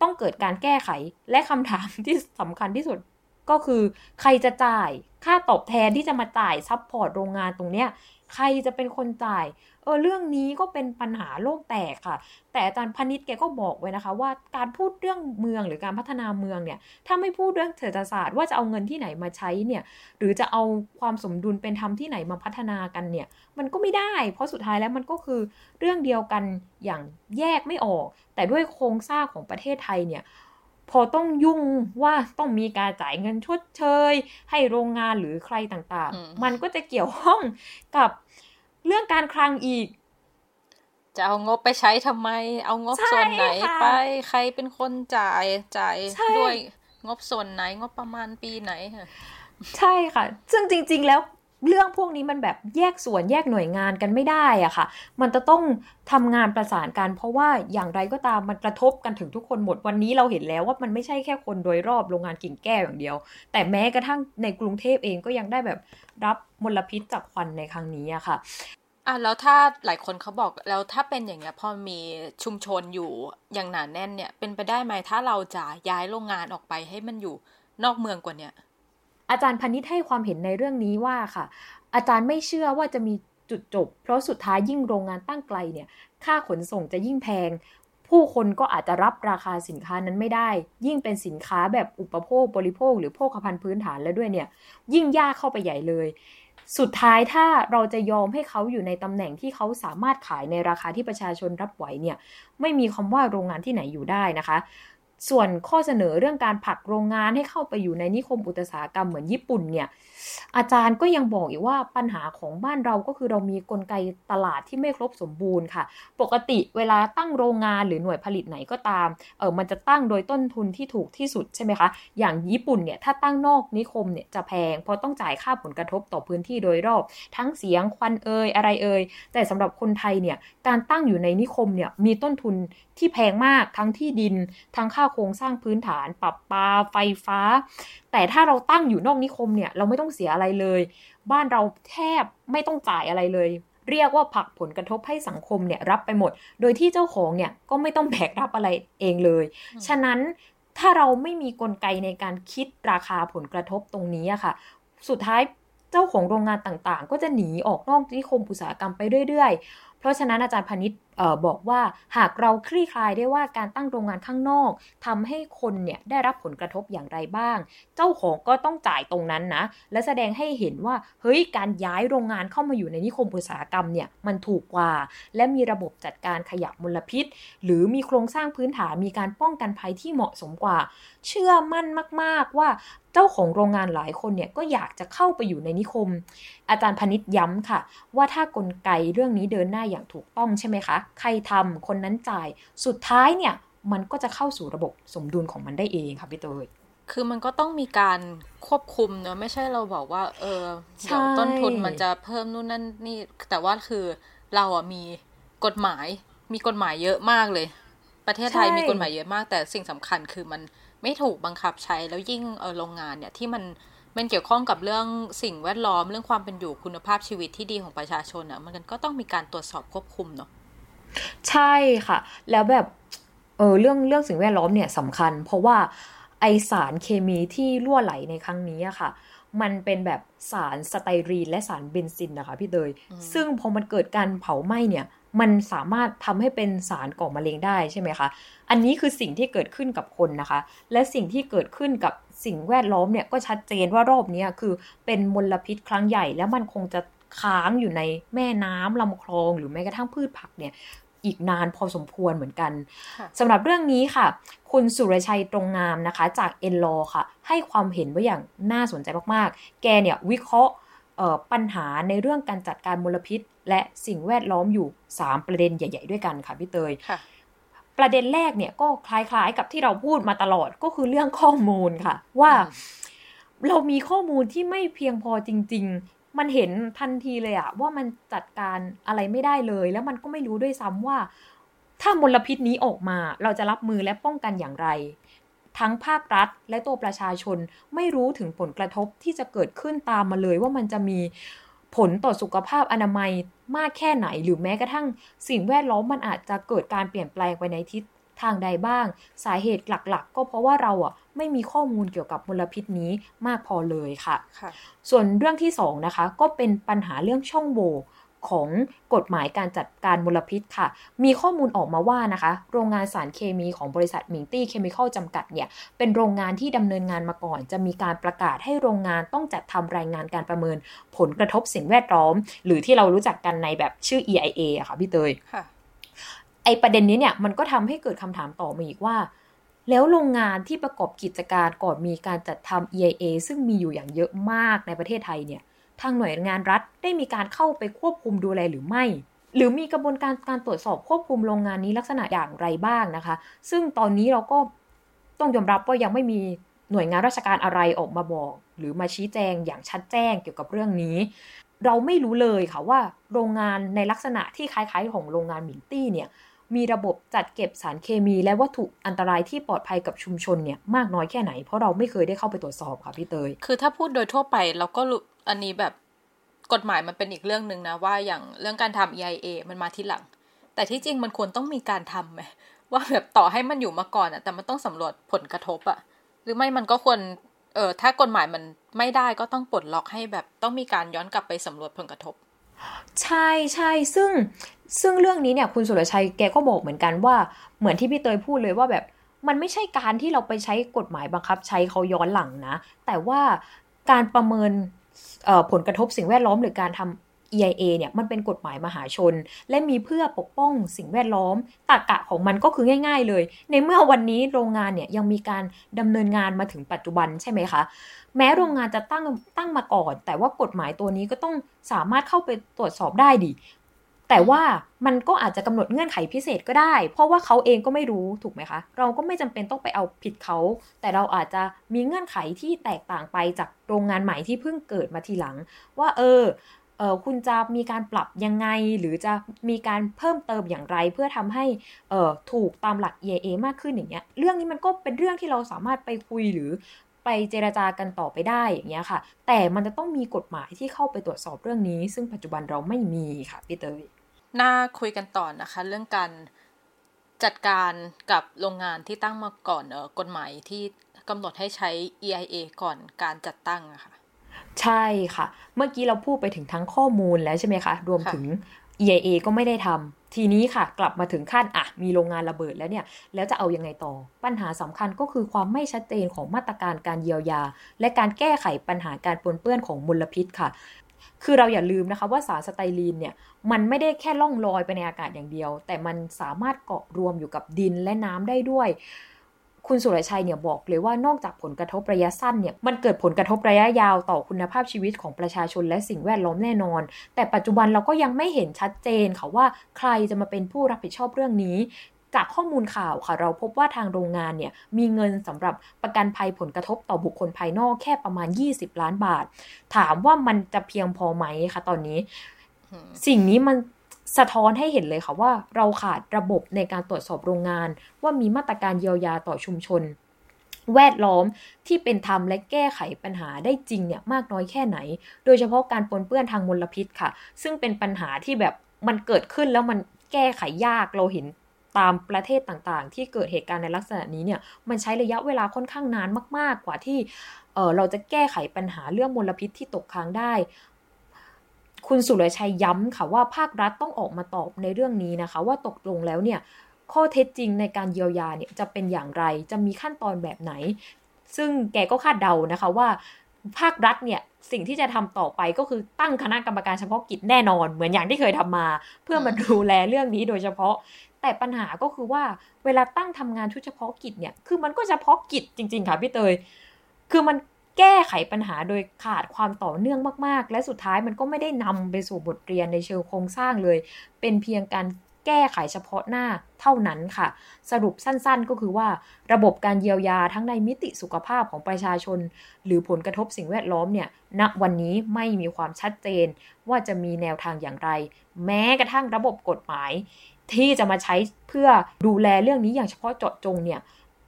ต้องเกิดการแก้ไขและคำถามที่สำคัญที่สุดก็คือใครจะจ่ายค่าตอบแทนที่จะมาจ่าย support โรงงานตรงเนี้ยใครจะเป็นคนจ่าย ออเรื่องนี้ก็เป็นปัญหาโลกแตกค่ะ แต่อาจารย์พนิษฐ์แกก็บอกไว้นะคะ ว่าการพูดเรื่องเมืองหรือการพัฒนาเมืองเนี่ยถ้าไม่พูดเรื่องเศรษฐศาสตร์ว่าจะเอาเงินที่ไหนมาใช้เนี่ยหรือจะเอาความสมดุลเป็นธรรมที่ไหนมาพัฒนากันเนี่ยมันก็ไม่ได้ เพราะสุดท้ายแล้วมันก็คือเรื่องเดียวกันอย่างแยกไม่ออก แต่ด้วยโครงสร้างของประเทศไทยเนี่ยพอต้องยุ่งว่าต้องมีการจ่ายเงินชดเชย ให้โรงงานหรือใครต่างๆ มันก็จะเกี่ยวข้องกับ เรื่องการคลังอีก จะเอางบไปใช้ทำไม เอางบส่วนไหนไป ใครเป็นคนจ่ายจ่ายด้วยงบส่วนไหนงบประมาณปีไหนใช่ค่ะ ซึ่งจริง ๆ แล้วเรื่องพวกนี้มันแบบแยกส่วนแยกหน่วยงานกันไม่ได้อะค่ะ มันจะต้องทำงานประสานกัน เพราะว่าอย่างไรก็ตามมันกระทบกันถึงทุกคนหมดวันนี้เราเห็นแล้วว่ามันไม่ใช่แค่คนโดยรอบโรงงานกิ่งแก้วอย่างเดียว แต่แม้กระทั่งในกรุงเทพเองก็ยังได้แบบรับมลพิษจากควันในครั้งนี้อะค่ะ อะแล้วถ้าหลายคนเขาบอกแล้วถ้าเป็นอย่างเงี้ยพอมีชุมชนอยู่อย่างหนาแน่นเนี่ย เป็นไปได้ไหมถ้าเราจะย้ายโรงงานออกไปให้มันอยู่นอกเมืองกว่าเนี้ยอาจารย์พนิษฐ์ให้ความเห็นในเรื่องนี้ว่าค่ะ อาจารย์ไม่เชื่อว่าจะมีจุดจบ เพราะสุดท้ายยิ่งโรงงานตั้งไกลเนี่ย ค่าขนส่งจะยิ่งแพง ผู้คนก็อาจจะรับราคาสินค้านั้นไม่ได้ ยิ่งเป็นสินค้าแบบอุปโภคบริโภค หรือโภคภัณฑ์พื้นฐานแล้วด้วยเนี่ย ยิ่งยากเข้าไปใหญ่เลย สุดท้ายถ้าเราจะยอมให้เขาอยู่ในตำแหน่งที่เขาสามารถขายในราคาที่ประชาชนรับไหวเนี่ย ไม่มีคำว่าโรงงานที่ไหนอยู่ได้นะคะ ส่วนข้อเสนอเรื่องการผลักโรงงานให้เข้าไปอยู่ในนิคมอุตสาหกรรมเหมือนญี่ปุ่นเนี่ย อาจารย์ก็ยังบอกอีกว่าปัญหาของบ้านเราก็คือเรามีกลไกตลาดที่ไม่ครบสมบูรณ์ค่ะ ปกติเวลาตั้งโรงงานหรือหน่วยผลิตไหนก็ตามเออมันจะตั้งโดยต้นทุนที่ถูกที่สุดใช่ไหมคะอย่างญี่ปุ่นเนี่ยถ้าตั้งนอกนิคมเนี่ยจะแพงเพราะต้องจ่ายค่าผลกระทบต่อพื้นที่โดยรอบ ทั้งเสียงควันเอ่ยอะไรเอ่ยแต่สำหรับคนไทยเนี่ยการตั้งอยู่ในนิคมเนี่ยมีต้นทุนที่แพงมากทั้งที่ดิน ทั้งค่าโครงสร้างพื้นฐานปรับปาไฟฟ้า แต่ถ้าเราตั้งอยู่นอกนิคมเนี่ยเราไม่ต้องเสียอะไรเลย บ้านเราแทบไม่ต้องจ่ายอะไรเลย เรียกว่าผักผลกระทบให้สังคมเนี่ยรับไปหมด โดยที่เจ้าของเนี่ยก็ไม่ต้องแบกรับอะไรเองเลย ฉะนั้นถ้าเราไม่มีกลไกในการคิดราคาผลกระทบตรงนี้อะค่ะ สุดท้ายเจ้าของโรงงานต่างๆ ก็จะหนีออกนอกนิคมอุตสาหกรรมไปเรื่อยๆ เพราะฉะนั้นอาจารย์พนิษฐ์ บอกว่าหากเราคลี่คลายได้ว่าการตั้งโรงงานข้างนอกทำให้คนเนี่ยได้รับผลกระทบอย่างไรบ้าง เจ้าของก็ต้องจ่ายตรงนั้นนะ และแสดงให้เห็นว่าเฮ้ยการย้ายโรงงานเข้ามาอยู่ในนิคมอุตสาหกรรมเนี่ยมันถูกกว่า และมีระบบจัดการขยะมลพิษ หรือมีโครงสร้างพื้นฐานมีการป้องกันภัยที่เหมาะสมกว่า เชื่อมั่นมาก ๆว่าเจ้าของโรงงานหลายคนเนี่ยก็อยากจะเข้าไปอยู่ในนิคม อาจารย์พนิษย้ำค่ะ ว่าถ้ากลไกเรื่องนี้เดินหน้าอย่างถูกต้องใช่ไหมคะใครทำคนนั้นจ่าย สุดท้ายเนี่ยมันก็จะเข้าสู่ระบบสมดุลของมันได้เองค่ะพี่เตยคือมันก็ต้องมีการควบคุมเนอะไม่ใช่เราบอกว่า เออเดี๋ยวต้นทุนมันจะเพิ่มนู่นนั่นนี่ แต่ว่าคือเราอะมีกฎหมาย มีกฎหมายเยอะมากเลย ประเทศไทยมีกฎหมายเยอะมาก แต่สิ่งสำคัญคือมันไม่ถูกบังคับใช้แล้วยิ่งเออโรงงานเนี่ยที่มันมันเกี่ยวข้องกับเรื่องสิ่งแวดล้อมเรื่องความเป็นอยู่คุณภาพชีวิตที่ดีของประชาชนอะมันก็ต้องมีการตรวจสอบควบคุมเนาะ ใช่ค่ะ แล้วแบบเออเรื่องเรื่องสิ่งแวดล้อมเนี่ยสำคัญ เพราะว่าไอสารเคมีที่รั่วไหลในครั้งนี้อะค่ะ มันเป็นแบบสารสไตรีนและสารเบนซินนะคะพี่เตยซึ่งพอมันเกิดการเผาไหม้เนี่ย มันสามารถทำให้เป็นสารก่อมะเร็งได้ใช่ไหมคะ อันนี้คือสิ่งที่เกิดขึ้นกับคนนะคะ และสิ่งที่เกิดขึ้นกับสิ่งแวดล้อมเนี่ยก็ชัดเจนว่ารอบนี้คือเป็นมลพิษครั้งใหญ่ แล้วมันคงจะ ค้างอยู่ในแม่น้ำลำคลอง หรือแม้กระทั่งพืชผักเนี่ยอีกนานพอสมควรเหมือนกันสำหรับเรื่องนี้ค่ะ คุณสุรชัยตรงงามนะคะ จากเอ็นลอค่ะ ให้ความเห็นว่าอย่างน่าสนใจมากๆ แกเนี่ยวิเคราะห์ปัญหาในเรื่องการจัดการมลพิษ และสิ่งแวดล้อมอยู่ 3 ประเด็นใหญ่ ๆ ด้วยกันค่ะพี่เตยประเด็นแรกเนี่ยก็คล้ายๆกับที่เราพูดมาตลอดก็คือเรื่องข้อมูลค่ะ ว่าเรามีข้อมูลที่ไม่เพียงพอจริง มันเห็นทันทีเลยอะว่ามันจัดการอะไรไม่ได้เลย แล้วมันก็ไม่รู้ด้วยซ้ำว่า ถ้ามลพิษนี้ออกมาเราจะรับมือและป้องกันอย่างไร ทั้งภาครัฐและตัวประชาชนไม่รู้ถึงผลกระทบที่จะเกิดขึ้นตามมาเลยว่ามันจะมีผลต่อสุขภาพอนามัยมากแค่ไหนหรือแม้กระทั่ง สิ่งแวดล้อมมันอาจจะเกิดการเปลี่ยนแปลงไปในทิศ ทางใดบ้าง สาเหตุหลักๆ ก็เพราะว่าเราอะไม่มีข้อมูลเกี่ยวกับมลพิษนี้มากพอเลยค่ะคะส่วนเรื่องที่2นะคะก็เป็นปัญหาเรื่องช่องโหว่ของกฎหมายการจัดการมลพิษค่ะ มีข้อมูลออกมาว่านะคะ โรงงานสารเคมีของบริษัทมิงตี้เคมีคอลจำกัดเนี่ย เป็นโรงงานที่ดำเนินงานมาก่อน จะมีการประกาศให้โรงงานต้องจัดทำรายงานการประเมิน ผลกระทบสิ่งแวดล้อม หรือที่เรารู้จักกันในแบบชื่อ EIA อะค่ะพี่เตยไอประเด็นนี้เนี่ยมันก็ทำให้เกิดคำถามต่อมาอีกว่า แล้วโรงงานที่ประกอบกิจการก่อนมีการจัดทำ EIA ซึ่งมีอยู่อย่างเยอะมากในประเทศไทยเนี่ยทางหน่วยงานรัฐได้มีการเข้าไปควบคุมดูแลหรือไม่ หรือมีกระบวนการการตรวจสอบควบคุมโรงงานนี้ลักษณะอย่างไรบ้างนะคะ ซึ่งตอนนี้เราก็ต้องยอมรับว่ายังไม่มีหน่วยงานราชการอะไรออกมาบอก หรือมาชี้แจงอย่างชัดแจ้งเกี่ยวกับเรื่องนี้ เราไม่รู้เลยค่ะว่าโรงงานในลักษณะที่คล้ายๆ ของโรงงานมิงตี้เนี่ย มีระบบจัดเก็บสารเคมี และวัตถุอันตรายที่ปลอดภัยกับชุมชนเนี่ยมากน้อยแค่ไหน เพราะเราไม่เคยได้เข้าไปตรวจสอบค่ะพี่เตย คือถ้าพูดโดยทั่วไปเราก็อันนี้แบบกฎหมายมันเป็นอีกเรื่องหนึ่งนะว่าอย่างเรื่องการทำ EIA มันมาที่หลัง แต่ที่จริงมันควรต้องมีการทำไหมว่าแบบต่อให้มันอยู่มาก่อนอะแต่มันต้องสำรวจผลกระทบอะหรือไม่มันก็ควรเออถ้ากฎหมายมันไม่ได้ก็ต้องปลดล็อกให้แบบต้องมีการย้อนกลับไปสำรวจผลกระทบ ใช่ใช่ซึ่ง ซึ่งเรื่องนี้เนี่ยคุณสุรชัยแกก็บอกเหมือนกันว่า เหมือนที่พี่เตยพูดเลยว่าแบบมันไม่ใช่การที่เราไปใช้กฎหมายบังคับใช้เขาย้อนหลังนะ แต่ว่าการประเมินผลกระทบสิ่งแวดล้อมหรือการทำ EIA เนี่ยมันเป็นกฎหมายมหาชน และมีเพื่อปกป้องสิ่งแวดล้อมตากะของมันก็คือง่าย ๆ เลย ในเมื่อวันนี้โรงงานเนี่ยยังมีการดำเนินงานมาถึงปัจจุบันใช่ไหมคะ แม้โรงงานจะตั้งตั้งมาก่อน แต่ว่ากฎหมายตัวนี้ก็ต้องสามารถเข้าไปตรวจสอบได้ดิ แต่ว่ามันก็อาจจะกำหนดเงื่อนไขพิเศษก็ได้ เพราะว่าเขาเองก็ไม่รู้ถูกไหมคะ เราก็ไม่จำเป็นต้องไปเอาผิดเขา แต่เราอาจจะมีเงื่อนไขที่แตกต่างไปจากโรงงานใหม่ที่เพิ่งเกิดมาทีหลัง ว่าเออเออคุณจะมีการปรับยังไง หรือจะมีการเพิ่มเติมอย่างไร เพื่อทำให้เออถูกตามหลัก EA มากขึ้นอย่างเงี้ยเรื่องนี้มันก็เป็นเรื่องที่เราสามารถไปคุยหรือไปเจราจากันต่อไปได้อย่างเงี้ยค่ะ แต่มันจะต้องมีกฎหมายที่เข้าไปตรวจสอบเรื่องนี้ ซึ่งปัจจุบันเราไม่มีค่ะพี่เตย น่าคุยกันต่อนะคะ เรื่องการจัดการกับโรงงานที่ตั้งมาก่อนเออกฎหมายที่กำหนดให้ใช้ EIA ก่อนการจัดตั้งอะคะ่ะ ใช่ค่ะ เมื่อกี้เราพูดไปถึงทั้งข้อมูลแล้วใช่ไหมคะ รวมถึง EIA ก็ไม่ได้ทำทีนี้ค่ะ กลับมาถึงขั้นอะมีโรงงานระเบิดแล้วเนี่ย แล้วจะเอายังไงต่อ ปัญหาสำคัญก็คือความไม่ชัดเจนของมาตรการการเยียวยา และการแก้ไขปัญหาการปนเปื้อนของมลพิษค่ะ คือเราอย่าลืมนะคะว่าสารสไตรีนเนี่ยมันไม่ได้แค่ล่องลอยไปในอากาศอย่างเดียว แต่มันสามารถเกาะรวมอยู่กับดินและน้ำได้ด้วย คุณสุรชัยเนี่ยบอกเลยว่านอกจากผลกระทบระยะสั้นเนี่ยมันเกิดผลกระทบระยะยาวต่อคุณภาพชีวิตของประชาชนและสิ่งแวดล้อมแน่นอน แต่ปัจจุบันเราก็ยังไม่เห็นชัดเจนค่ะว่าใครจะมาเป็นผู้รับผิดชอบเรื่องนี้ จากข้อมูลข่าวค่ะ เราพบว่าทางโรงงานเนี่ยมีเงินสำหรับประกันภัยผลกระทบต่อบุคคลภายนอกแค่ประมาณ 20 ล้านบาท ถามว่ามันจะเพียงพอไหมคะตอนนี้ สิ่งนี้มันสะท้อนให้เห็นเลยค่ะว่าเราขาดระบบในการตรวจสอบโรงงาน ว่ามีมาตรการเยียวยาต่อชุมชน แวดล้อมที่เป็นธรรมและแก้ไขปัญหาได้จริงเนี่ยมากน้อยแค่ไหน โดยเฉพาะการปนเปื้อนทางมลพิษค่ะ ซึ่งเป็นปัญหาที่แบบมันเกิดขึ้นแล้วมันแก้ไขยากเราเห็น ตามประเทศต่างๆ ที่เกิดเหตุการณ์ในลักษณะนี้เนี่ยมันใช้ระยะเวลาค่อนข้างนานมาก ๆ กว่าที่เเราจะแก้ไขปัญหาเรื่องมลพิษที่ตกค้างได้ คุณสุรชัยย้ำค่ะว่าภาครัฐต้องออกมาตอบในเรื่องนี้นะคะ ว่าตกลงแล้วเนี่ยข้อเท็จจริงในการเยียวยาเนี่ยจะเป็นอย่างไรจะมีขั้นตอนแบบไหน ซึ่งแกก็คาดเดานะคะว่าภาครัฐเนี่ยสิ่งที่จะทำต่อไปก็คือตั้งคณะกรรมการเฉพาะกิจแน่นอน เหมือนอย่างที่เคยทำมา เพื่อมาดูแลเรื่องนี้โดยเฉพาะ แต่ปัญหาก็คือว่าเวลาตั้งทำงานชุดเฉพาะกิจเนี่ย คือมันก็เฉพาะกิจจริง ๆ ค่ะพี่เตย คือมันแก้ไขปัญหาโดยขาดความต่อเนื่องมาก ๆ และสุดท้ายมันก็ไม่ได้นำไปสู่บทเรียนในเชิงโครงสร้างเลย เป็นเพียงการแก้ไขเฉพาะหน้าเท่านั้นค่ะ สรุปสั้นๆ ก็คือว่าระบบการเยียวยาทั้งในมิติสุขภาพของประชาชน หรือผลกระทบสิ่งแวดล้อมเนี่ยณวันนี้ไม่มีความชัดเจนว่าจะมีแนวทางอย่างไร แม้กระทั่งระบบกฎหมาย ที่จะมาใช้เพื่อดูแลเรื่องนี้อย่างเฉพาะเจาะจงเนี่ย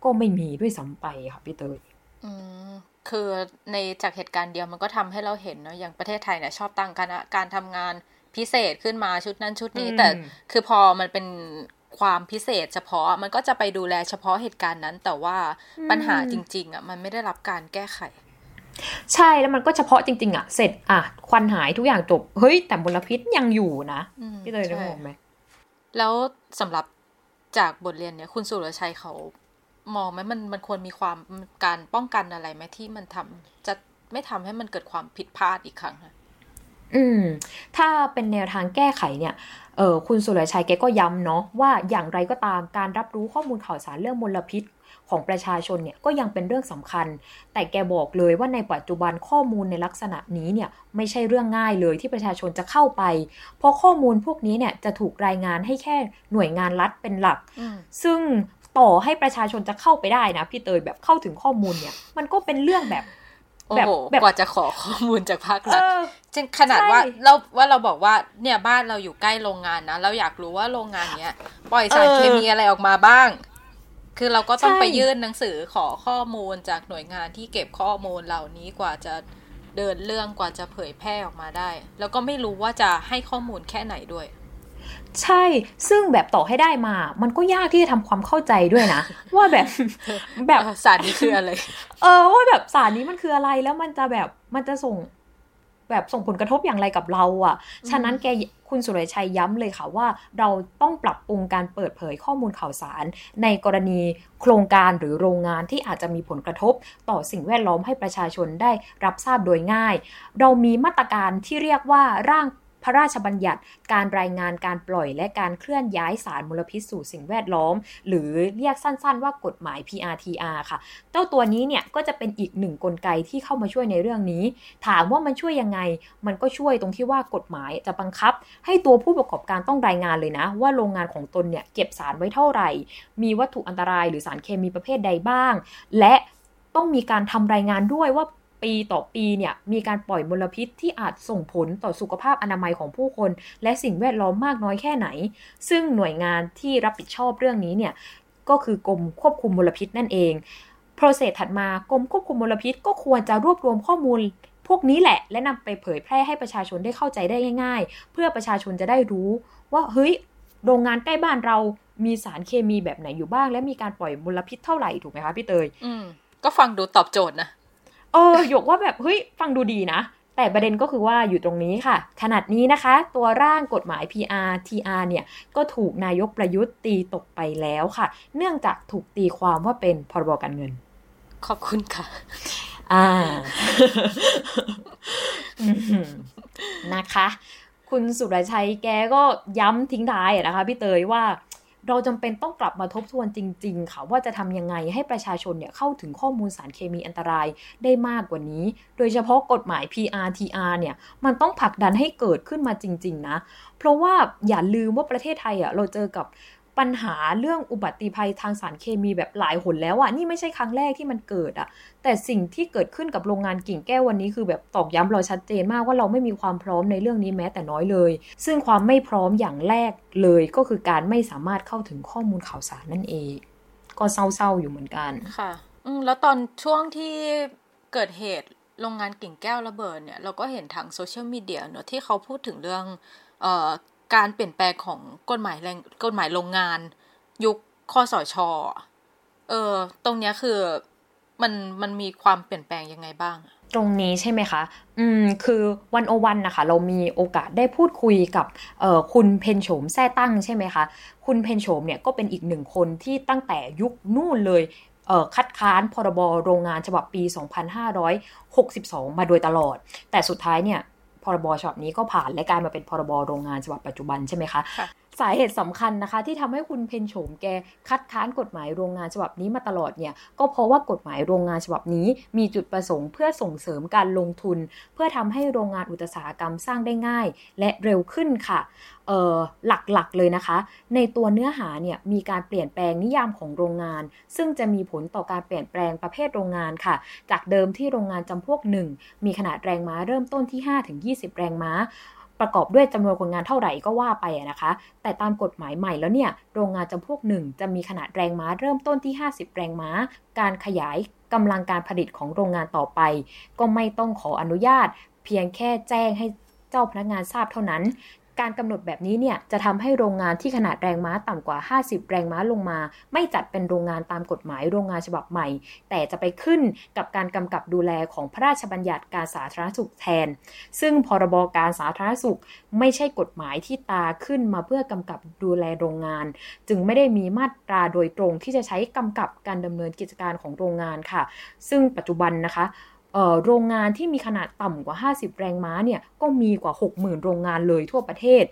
ก็ไม่มีด้วยซ้ำไปค่ะพี่เตยอืมคือในจากเหตุการณ์เดียวมันก็ทำให้เราเห็นเนาะอย่างประเทศไทยเนี่ยชอบตั้งคณะการทำงานพิเศษขึ้นมาชุดนั้นชุดนี้ แต่คือพอมันเป็นความพิเศษ เฉพาะมันก็จะไปดูแลเฉพาะเหตุการณ์นั้น แต่ว่าปัญหาจริง ๆอะมันไม่ได้รับการแก้ไข ใช่แล้วมันก็เฉพาะจริง ๆ อะ เสร็จอะควันหายทุกอย่างจบ เฮ้ย แต่มลพิษยังอยู่นะพี่เตยได้มองไหม แล้วสำหรับจากบทเรียนเนี่ยคุณสุรชัยเขามองไหมมันมันควรมีความการป้องกันอะไรไหมที่มันทำจะไม่ทำให้มันเกิดความผิดพลาดอีกครั้งอืม ถ้าเป็นแนวทางแก้ไขเนี่ย เออคุณสุรชัยแกก็ย้ำเนาะว่าอย่างไรก็ตามการรับรู้ข้อมูลข่าวสารเรื่องมลพิษ ของประชาชนเนี่ยก็ยังเป็นเรื่องสำคัญ แต่แกบอกเลยว่าในปัจจุบันข้อมูลในลักษณะนี้เนี่ยไม่ใช่เรื่องง่ายเลยที่ประชาชนจะเข้าไป เพราะข้อมูลพวกนี้เนี่ยจะถูกรายงานให้แค่หน่วยงานรัฐเป็นหลัก ซึ่งต่อให้ประชาชนจะเข้าไปได้นะพี่เตยแบบเข้าถึงข้อมูลเนี่ยมันก็เป็นเรื่องแบบโอ้โหกว่าจะขอข้อมูลจากภาครัฐเช่นขนาดใช่ว่าเราว่าเราบอกว่าเนี่ยบ้านเราอยู่ใกล้โรงงานนะ เราอยากรู้ว่าโรงงานเนี้ยปล่อยสารเออเคมีอะไรออกมาบ้าง คือเราก็ต้องใช่ไปยื่นหนังสือขอข้อมูลจากหน่วยงานที่เก็บข้อมูลเหล่านี้กว่าจะเดินเรื่องกว่าจะเผยแพร่ออกมาได้ แล้วก็ไม่รู้ว่าจะให้ข้อมูลแค่ไหนด้วย ใช่ ซึ่งแบบต่อให้ได้มา มันก็ยากที่จะทำความเข้าใจด้วยนะ ว่าแบบแบบสารนี้คืออะไร เออว่าแบบสารนี้มันคืออะไรแล้วมันจะแบบมันจะส่ง แบบส่งผลกระทบอย่างไรกับเราอะ่ะ ฉะนั้นแกคุณสุรชัยย้ำเลยค่ะว่า เราต้องปรับปรุงการเปิดเผยข้อมูลข่าวสาร ในกรณีโครงการหรือโรงงานที่อาจจะมีผลกระทบ ต่อสิ่งแวดล้อมให้ประชาชนได้รับทราบโดยง่าย เรามีมาตรการที่เรียกว่าร่าง พระราชบัญญัติการรายงานการปล่อยและการเคลื่อนย้ายสารมลพิษสู่สิ่งแวดล้อม หรือเรียกสั้นๆว่ากฎหมาย PRTR ค่ะ เจ้าตัวนี้เนี่ยก็จะเป็นอีกหนึ่งกลไกที่เข้ามาช่วยในเรื่องนี้ ถามว่ามันช่วยยังไง มันก็ช่วยตรงที่ว่ากฎหมายจะบังคับ ให้ตัวผู้ประกอบการต้องรายงานเลยนะ ว่าโรงงานของตนเนี่ยเก็บสารไว้เท่าไหร่ มีวัตถุอันตรายหรือสารเคมีประเภทใดบ้าง และต้องมีการทำรายงานด้วยว่า ปีต่อปีเนี่ยมีการปล่อยมลพิษที่อาจส่งผลต่อสุขภาพอนามัยของผู้คน และสิ่งแวดล้อมมากน้อยแค่ไหน ซึ่งหน่วยงานที่รับผิดชอบเรื่องนี้เนี่ยก็คือกรมควบคุมมลพิษนั่นเองโปรเซสถัดมากรมควบคุมมลพิษก็ควรจะรวบรวมข้อมูลพวกนี้แหละ และนำไปเผยแพร่ให้ประชาชนได้เข้าใจได้ง่าย ๆ เพื่อประชาชนจะได้รู้ ว่าเฮ้ยโรงงานใกล้บ้านเรามีสารเคมีแบบไหนอยู่บ้าง และมีการปล่อยมลพิษเท่าไหร่ถูกไหมคะพี่เตย อืมก็ฟังดูตอบโจทย์นะ เออหยกว่าแบบเฮ้ยฟังดูดีนะ แต่ประเด็นก็คือว่าอยู่ตรงนี้ค่ะ ขนาดนี้นะคะ ตัวร่างกฎหมาย PR TR เนี่ย ก็ถูกนายกประยุทธ์ตีตกไปแล้วค่ะ เนื่องจากถูกตีความว่าเป็นพรบการเงิน ขอบคุณค่ะอ่าอืมนะคะ คุณสุรชัยแกก็ย้ำทิ้งท้ายอะนะคะพี่เตยว่า เราจำเป็นต้องกลับมาทบทวนจริง ๆ ค่ะว่าจะทำยังไงให้ประชาชนเนี่ยเข้าถึงข้อมูลสารเคมีอันตรายได้มากกว่านี้ โดยเฉพาะกฎหมาย PRTR เนี่ยมันต้องผลักดันให้เกิดขึ้นมาจริง ๆ นะ เพราะว่าอย่าลืมว่าประเทศไทยอะเราเจอกับ ปัญหาเรื่องอุบัติภัยทางสารเคมีแบบหลายหนแล้วอะนี่ไม่ใช่ครั้งแรกที่มันเกิดอะ แต่สิ่งที่เกิดขึ้นกับโรงงานกิ่งแก้ววันนี้คือแบบตอกย้ำเราชัดเจนมากว่าเราไม่มีความพร้อมในเรื่องนี้แม้แต่น้อยเลย ซึ่งความไม่พร้อมอย่างแรกเลยก็คือการไม่สามารถเข้าถึงข้อมูลข่าวสารนั่นเอง ก็เศร้าๆอยู่เหมือนกันค่ะอืแล้วตอนช่วงที่เกิดเหตุโรงงานกิ่งแก้วระเบิดเนี่ยเราก็เห็นทางโซเชียลมีเดียเนอะที่เขาพูดถึงเรื่องเอ่อ การเปลี่ยนแปลงของกฎหมายแรงกฎหมายโรงงาน ยุคคอสชอเออตรงเนี้ยคือมันมันมีความเปลี่ยนแปลงยังไงบ้าง ตรงนี้ใช่ไหมคะ อืม คือวันโอวันนะคะ เรามีโอกาสได้พูดคุยกับเอ่อคุณเพนโฉมแท้ตั้งใช่ไหมคะ คุณเพนโฉมเนี่ยก็เป็นอีกหนึ่งคนที่ตั้งแต่ยุคนู่นเลยเอ่อคัดค้านพรบโรงงานฉบับปี 2562 มาโดยตลอด แต่สุดท้ายเนี่ย พรบฉบับนี้ก็ผ่านและกลายมาเป็นพรบโรงงานฉบับปัจจุบันใช่ไหมคะค่ะ สาเหตุสำคัญนะคะ ที่ทำให้คุณเพนโฉมแกคัดค้านกฎหมายโรงงานฉบับนี้มาตลอดเนี่ยก็เพราะว่ากฎหมายโรงงานฉบับนี้มีจุดประสงค์เพื่อส่งเสริมการลงทุน เพื่อทำให้โรงงานอุตสาหกรรมสร้างได้ง่าย และเร็วขึ้นค่ะหลักๆเลยนะคะ ในตัวเนื้อหาเนี่ยมีการเปลี่ยนแปลงนิยามของโรงงาน ซึ่งจะมีผลต่อการเปลี่ยนแปลงประเภทโรงงานค่ะ จากเดิมที่โรงงานจำพวกหนึ่งมีขนาดแรงม้าเริ่มต้นที่ 5-20 แรงม้า ประกอบด้วยจำนวนคนงานเท่าไหร่ก็ว่าไปนะคะ แต่ตามกฎหมายใหม่แล้วเนี่ยโรงงานจำพวกหนึ่งจะมีขนาดแรงม้าเริ่มต้นที่ 50 แรงม้า การขยายกำลังการผลิตของโรงงานต่อไป ก็ไม่ต้องขออนุญาต เพียงแค่แจ้งให้เจ้าพนักงานทราบเท่านั้น การกำหนดแบบนี้เนี่ยจะทำให้โรงงานที่ขนาดแรงม้าต่ำกว่า 50 แรงม้าลงมา ไม่จัดเป็นโรงงานตามกฎหมายโรงงานฉบับใหม่ แต่จะไปขึ้นกับการกำกับดูแลของพระราชบัญญัติการสาธารณสุขแทน ซึ่งพรบการสาธารณสุขไม่ใช่กฎหมายที่ตาขึ้นมาเพื่อกำกับดูแลโรงงาน จึงไม่ได้มีมาตราโดยตรงที่จะใช้กำกับการดำเนินกิจการของโรงงานค่ะ ซึ่งปัจจุบันนะคะ โรงงานที่มีขนาดต่ำกว่า 50 แรงม้าเนี่ยก็มีกว่า 60,000 โรงงานเลยทั่วประเทศ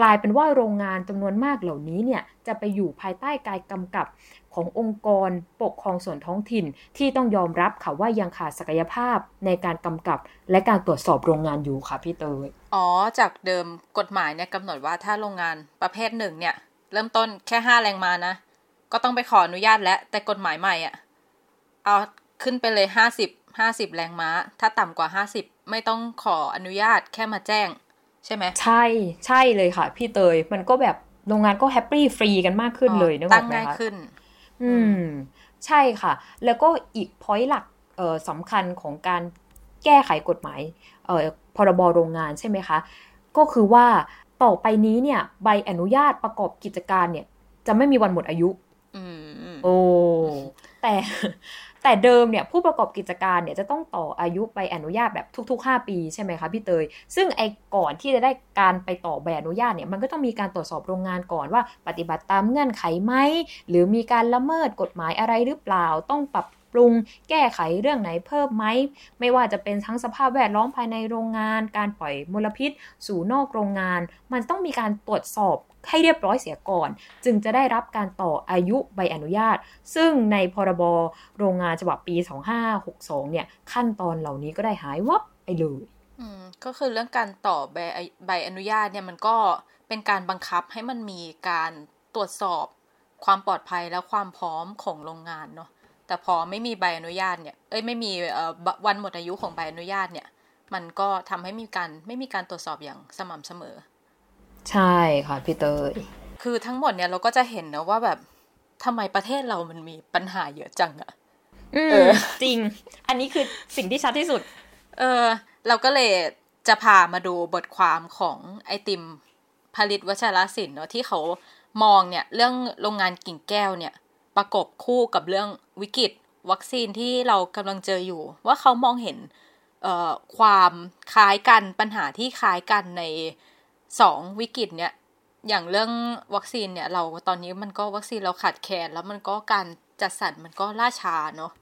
กลายเป็นว่าโรงงานจำนวนมากเหล่านี้เนี่ยจะไปอยู่ภายใต้การกำกับขององค์กรปกครองส่วนท้องถิ่นที่ต้องยอมรับค่ะว่ายังขาดศักยภาพในการกำกับและการตรวจสอบโรงงานอยู่ค่ะพี่เตยอ๋อ จากเดิมกฎหมายเนี่ยกำหนดว่าถ้าโรงงานประเภทหนึ่งเนี่ย เริ่มต้นแค่ห้าแรงม้านะ ก็ต้องไปขออนุญาตแล้วแต่กฎหมายใหม่อะเอาขึ้นไปเลยห้าสิบ ห้าสิบแรงม้า ถ้าต่ำกว่าห้าสิบไม่ต้องขออนุญาตแค่มาแจ้ง ใช่ไหม ใช่ใช่เลยค่ะ พี่เตย มันก็แบบโรงงานก็แฮปปี้ฟรีกันมากขึ้นเลยนึกอตั้องกไหมง่ายคะขึ้น อืม ใช่ค่ะ แล้วก็อีกพอยต์หลักเอ่อสำคัญของการแก้ไขกฎหมายเอ่อพรบโรงงานใช่ไหมคะ ก็คือว่าต่อไปนี้เนี่ย ใบอนุญาตประกอบกิจการเนี่ย จะไม่มีวันหมดอายุอืมโอ้แต่ แต่เดิมเนี่ยผู้ประกอบกิจการเนี่ยจะต้องต่ออายุใบอนุญาตแบบทุก ๆ 5 ปีใช่ไหมคะพี่เตย ซึ่งไอ้ก่อนที่จะได้การไปต่อใบอนุญาตเนี่ยมันก็ต้องมีการตรวจสอบโรงงานก่อนว่าปฏิบัติตามเงื่อนไขไหมหรือมีการละเมิดกฎหมายอะไรหรือเปล่าต้องปรับปรุงแก้ไขเรื่องไหนเพิ่มไหม ไม่ว่าจะเป็นทั้งสภาพแวดล้อมภายในโรงงาน การปล่อยมลพิษ สู่นอกโรงงาน มันต้องมีการตรวจสอบ ให้เรียบร้อยเสียก่อน จึงจะได้รับการต่ออายุใบอนุญาต ซึ่งในพรบโรงงานฉบับปี 2562 เนี่ย ขั้นตอนเหล่านี้ก็ได้หายวับไปเลยอืมก็คือเรื่องการต่อใบใบอนุญาตเนี่ยมันก็เป็นการบังคับให้มันมีการตรวจสอบความปลอดภัยและความพร้อมของโรงงานเนาะแต่พอไม่มีใบอนุญาตเนี่ย เอ้ยไม่มีวันหมดอายุของใบอนุญาตเนี่ย มันก็ทำให้มีการไม่มีการตรวจสอบอย่างสม่ำเสมอ ใช่ค่ะพี่เตยคือทั้งหมดเนี่ยเราก็จะเห็นนะว่าแบบทำไมประเทศเรามันมีปัญหาเยอะจังอะอืเอมอจริง อันนี้คือสิ่งที่ชัดที่สุด เออ เราก็เลยจะพามาดูบทความของไอติมผลิตวัชรศิลป์เนาะที่เขามองเนี่ย เรื่องโรงงานกิ่งแก้วเนี่ย ประกบคู่กับเรื่องวิกฤตวัคซีนที่เรากำลังเจออยู่ ว่าเขามองเห็นเอ่อความคล้ายกันปัญหาที่คล้ายกันใน สองวิกฤตเนี่ยอย่างเรื่องวัคซีนเนี่ย เราตอนนี้มันก็วัคซีนเราขาดแคลนแล้วมันก็การจัดสรรมันก็ล่าช้าเนาะ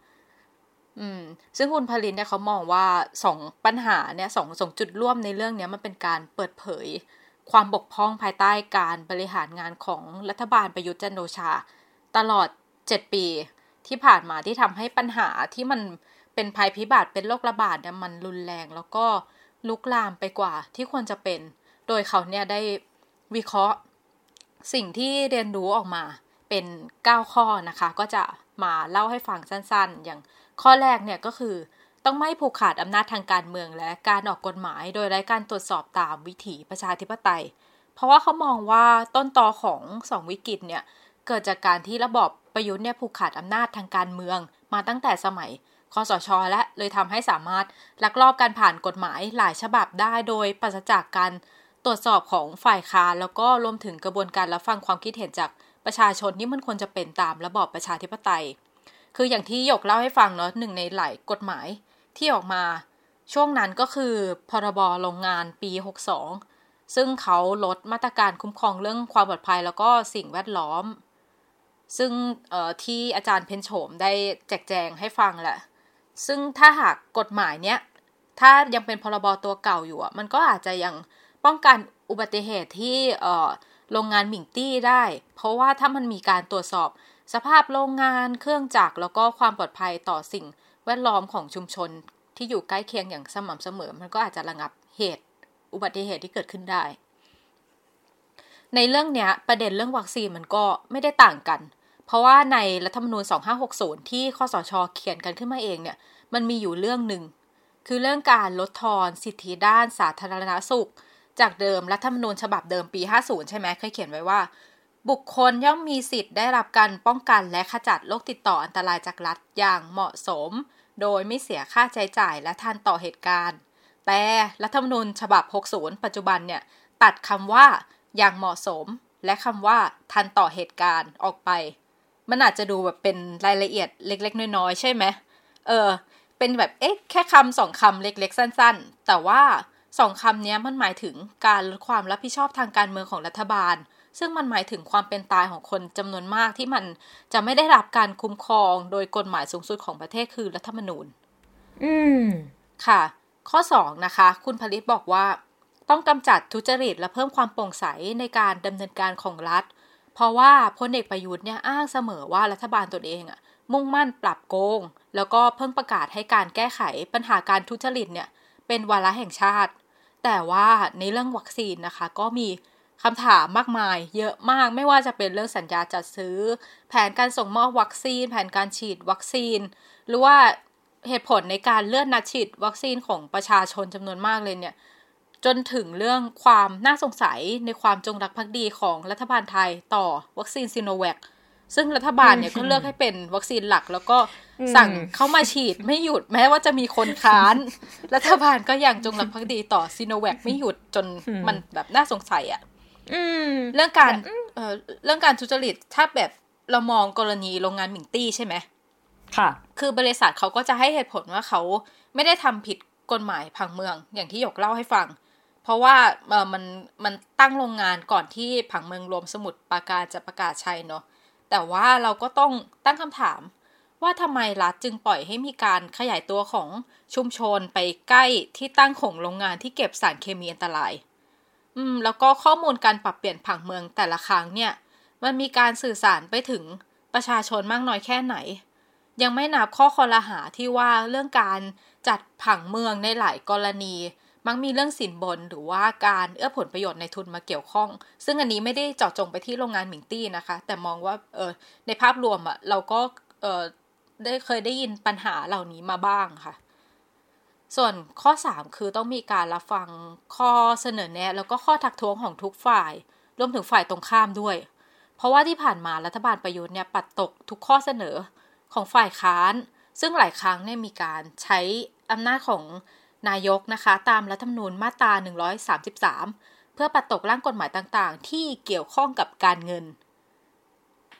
อืม ซึ่งคุณพลินเนี่ยเขามองว่าสองปัญหาเนี่ยสองสองจุดร่วมในเรื่องเนี้ยมันเป็นการเปิดเผย ความบกพร่องภายใต้การบริหารงานของรัฐบาลประยุทธ์จันโอชา ตลอด 7 ปีที่ผ่านมาที่ทำให้ปัญหาที่มันเป็นภัยพิบัติเป็นโรคระบาดเนี่ยมันรุนแรง แล้วก็ลุกลามไปกว่าที่ควรจะเป็น โดยเขาเนี่ยได้วิเคราะห์สิ่งที่เรียนรู้ออกมาเป็น 9 ข้อนะคะ ก็จะมาเล่าให้ฟังสั้นๆ อย่างข้อแรกเนี่ยก็คือต้องไม่ผูกขาดอำนาจทางการเมืองและการออกกฎหมาย โดยไร้การตรวจสอบตามวิถีประชาธิปไตย เพราะว่าเขามองว่าต้นตอของสองวิกฤตเนี่ยเกิดจากการที่ระบอบประยุทธ์เนี่ยผูกขาดอำนาจทางการเมือง มาตั้งแต่สมัยคอสชและเลยทำให้สามารถลักลอบการผ่านกฎหมายหลายฉบับได้โดยปราศจากการ ตรวจสอบของฝ่ายค้านแล้วก็รวมถึงกระบวนการรับฟังความคิดเห็นจากประชาชนที่มันควรจะเป็นตามระบอบประชาธิปไตย คืออย่างที่หยกเล่าให้ฟังเนาะหนึ่งในหลายกฎหมายที่ออกมา ช่วงนั้นก็คือพรบโรงงานปี 62 ซึ่งเขาลดมาตรการคุ้มครองเรื่องความปลอดภัยแล้วก็สิ่งแวดล้อม ซึ่งที่อาจารย์เพนโฉมได้แจกแจงให้ฟังแหละ ซึ่งถ้าหากกฎหมายเนี้ยถ้ายังเป็นพรบตัวเก่าอยู่อะมันก็อาจจะยัง ป้องกันอุบัติเหตุที่โรงงานหมิงตี้ได้ เพราะว่าถ้ามันมีการตรวจสอบ สภาพโรงงานเครื่องจักรแล้วก็ความปลอดภัยต่อสิ่งแวดล้อมของชุมชนที่อยู่ใกล้เคียงอย่างสม่ำเสมอ มันก็อาจจะระงับเหตุอุบัติเหตุที่เกิดขึ้นได้ ในเรื่องเนี้ยประเด็นเรื่องวัคซีนมันก็ไม่ได้ต่างกัน เพราะว่าในรัฐธรรมนูญ 2560 ที่ข้อสชเขียนกันขึ้นมาเองเนี่ย มันมีอยู่เรื่องหนึ่ง คือเรื่องการลดทอนสิทธิด้านสาธารณสุข จากเดิมรัฐธรรมนูญฉบับเดิมปี 50 ใช่ไหมเคยเขียนไว้ว่า บุคคลย่อมมีสิทธิ์ได้รับการป้องกันและขจัดโรคติดต่ออันตรายจากรัฐอย่างเหมาะสม โดยไม่เสียค่าใช้จ่ายและทันต่อเหตุการณ์ แต่รัฐธรรมนูญฉบับ 60 ปัจจุบันเนี่ยตัดคำว่าอย่างเหมาะสม และคำว่าทันต่อเหตุการณ์ออกไป มันอาจจะดูแบบเป็นรายละเอียดเล็ก ๆ น้อยๆใช่ไหมเออ เป็นแบบเอ๊ะแค่คำสองคำเล็ก ๆ สั้น ๆ แต่ว่า สองคำนี้มันหมายถึงการลดความรับผิดชอบทางการเมืองของรัฐบาล ซึ่งมันหมายถึงความเป็นตายของคนจำนวนมากที่มันจะไม่ได้รับการคุ้มครอง โดยกฎหมายสูงสุดของประเทศคือรัฐธรรมนูญ อืม ค่ะ ข้อ 2 นะคะ คุณผลิตบอกว่า ต้องกำจัดทุจริตและเพิ่มความโปร่งใสในการดำเนินการของรัฐ เพราะว่าพลเอกประยุทธ์เนี่ยอ้างเสมอว่ารัฐบาลตนเองอะมุ่งมั่นปรับโกง แล้วก็เพิ่งประกาศให้การแก้ไขปัญหาการทุจริตเนี่ย เป็นวาระแห่งชาติ แต่ว่าในเรื่องวัคซีนนะคะ ก็มีคำถามมากมาย เยอะมากไม่ว่าจะเป็นเรื่องสัญญาจัดซื้อ แผนการส่งมอบวัคซีน แผนการฉีดวัคซีน หรือว่าเหตุผลในการเลื่อนนัดฉีดวัคซีนของประชาชนจำนวนมากเลยเนี่ยจนถึงเรื่องความน่าสงสัยในความจงรักภักดีของรัฐบาลไทยต่อวัคซีนซีโนแวค ซึ่งรัฐบาลเนี่ยก็เลือกให้เป็นวัคซีนหลัก แล้วก็สั่งเข้ามาฉีดไม่หยุดแม้ว่าจะมีคนค้าน รัฐบาลก็ยังจงรักภักดีต่อซีโนแวคไม่หยุดจนมันแบบน่าสงสัยอะเรื่องการเอ่อเรื่องการทุจริตถ้าแบบเรามองกรณีโรงงานหมิงตี้ใช่ไหมค่ะ คือบริษัทเขาก็จะให้เหตุผลว่าเขาไม่ได้ทำผิดกฎหมายผังเมือง อย่างที่หยกเล่าให้ฟัง เพราะว่าเออมันมันตั้งโรงงานก่อนที่ผังเมืองรวมสมุทรปราการจะประกาศใช้เนาะ แต่ว่าเราก็ต้องตั้งคำถาม ว่าทำไมรัฐจึงปล่อยให้มีการขยายตัวของชุมชนไปใกล้ที่ตั้งของโรงงานที่เก็บสารเคมีอันตราย อืม แล้วก็ข้อมูลการปรับเปลี่ยนผังเมืองแต่ละครั้งเนี่ย มันมีการสื่อสารไปถึงประชาชนมากน้อยแค่ไหน ยังไม่นับข้อคอรหาที่ว่าเรื่องการจัดผังเมืองในหลายกรณี มักมีเรื่องสินบนหรือว่าการเอื้อผลประโยชน์ในทุนมาเกี่ยวข้อง ซึ่งอันนี้ไม่ได้เจาะจงไปที่โรงงานหมิงตี้นะคะ แต่มองว่าเออในภาพรวมอะเราก็เออได้เคยได้ยินปัญหาเหล่านี้มาบ้างค่ะ ส่วนข้อ 3 คือต้องมีการรับฟังข้อเสนอแนะ แล้วก็ข้อทักท้วงของทุกฝ่าย รวมถึงฝ่ายตรงข้ามด้วย เพราะว่าที่ผ่านมารัฐบาลประยุทธ์เนี่ยปัดตกทุกข้อเสนอของฝ่ายค้าน ซึ่งหลายครั้งเนี่ยมีการใช้อำนาจของ นายกนะคะ ตามรัฐธรรมนูญมาตรา 133 เพื่อปัดตกร่างกฎหมายต่างๆ ที่เกี่ยวข้องกับการเงิน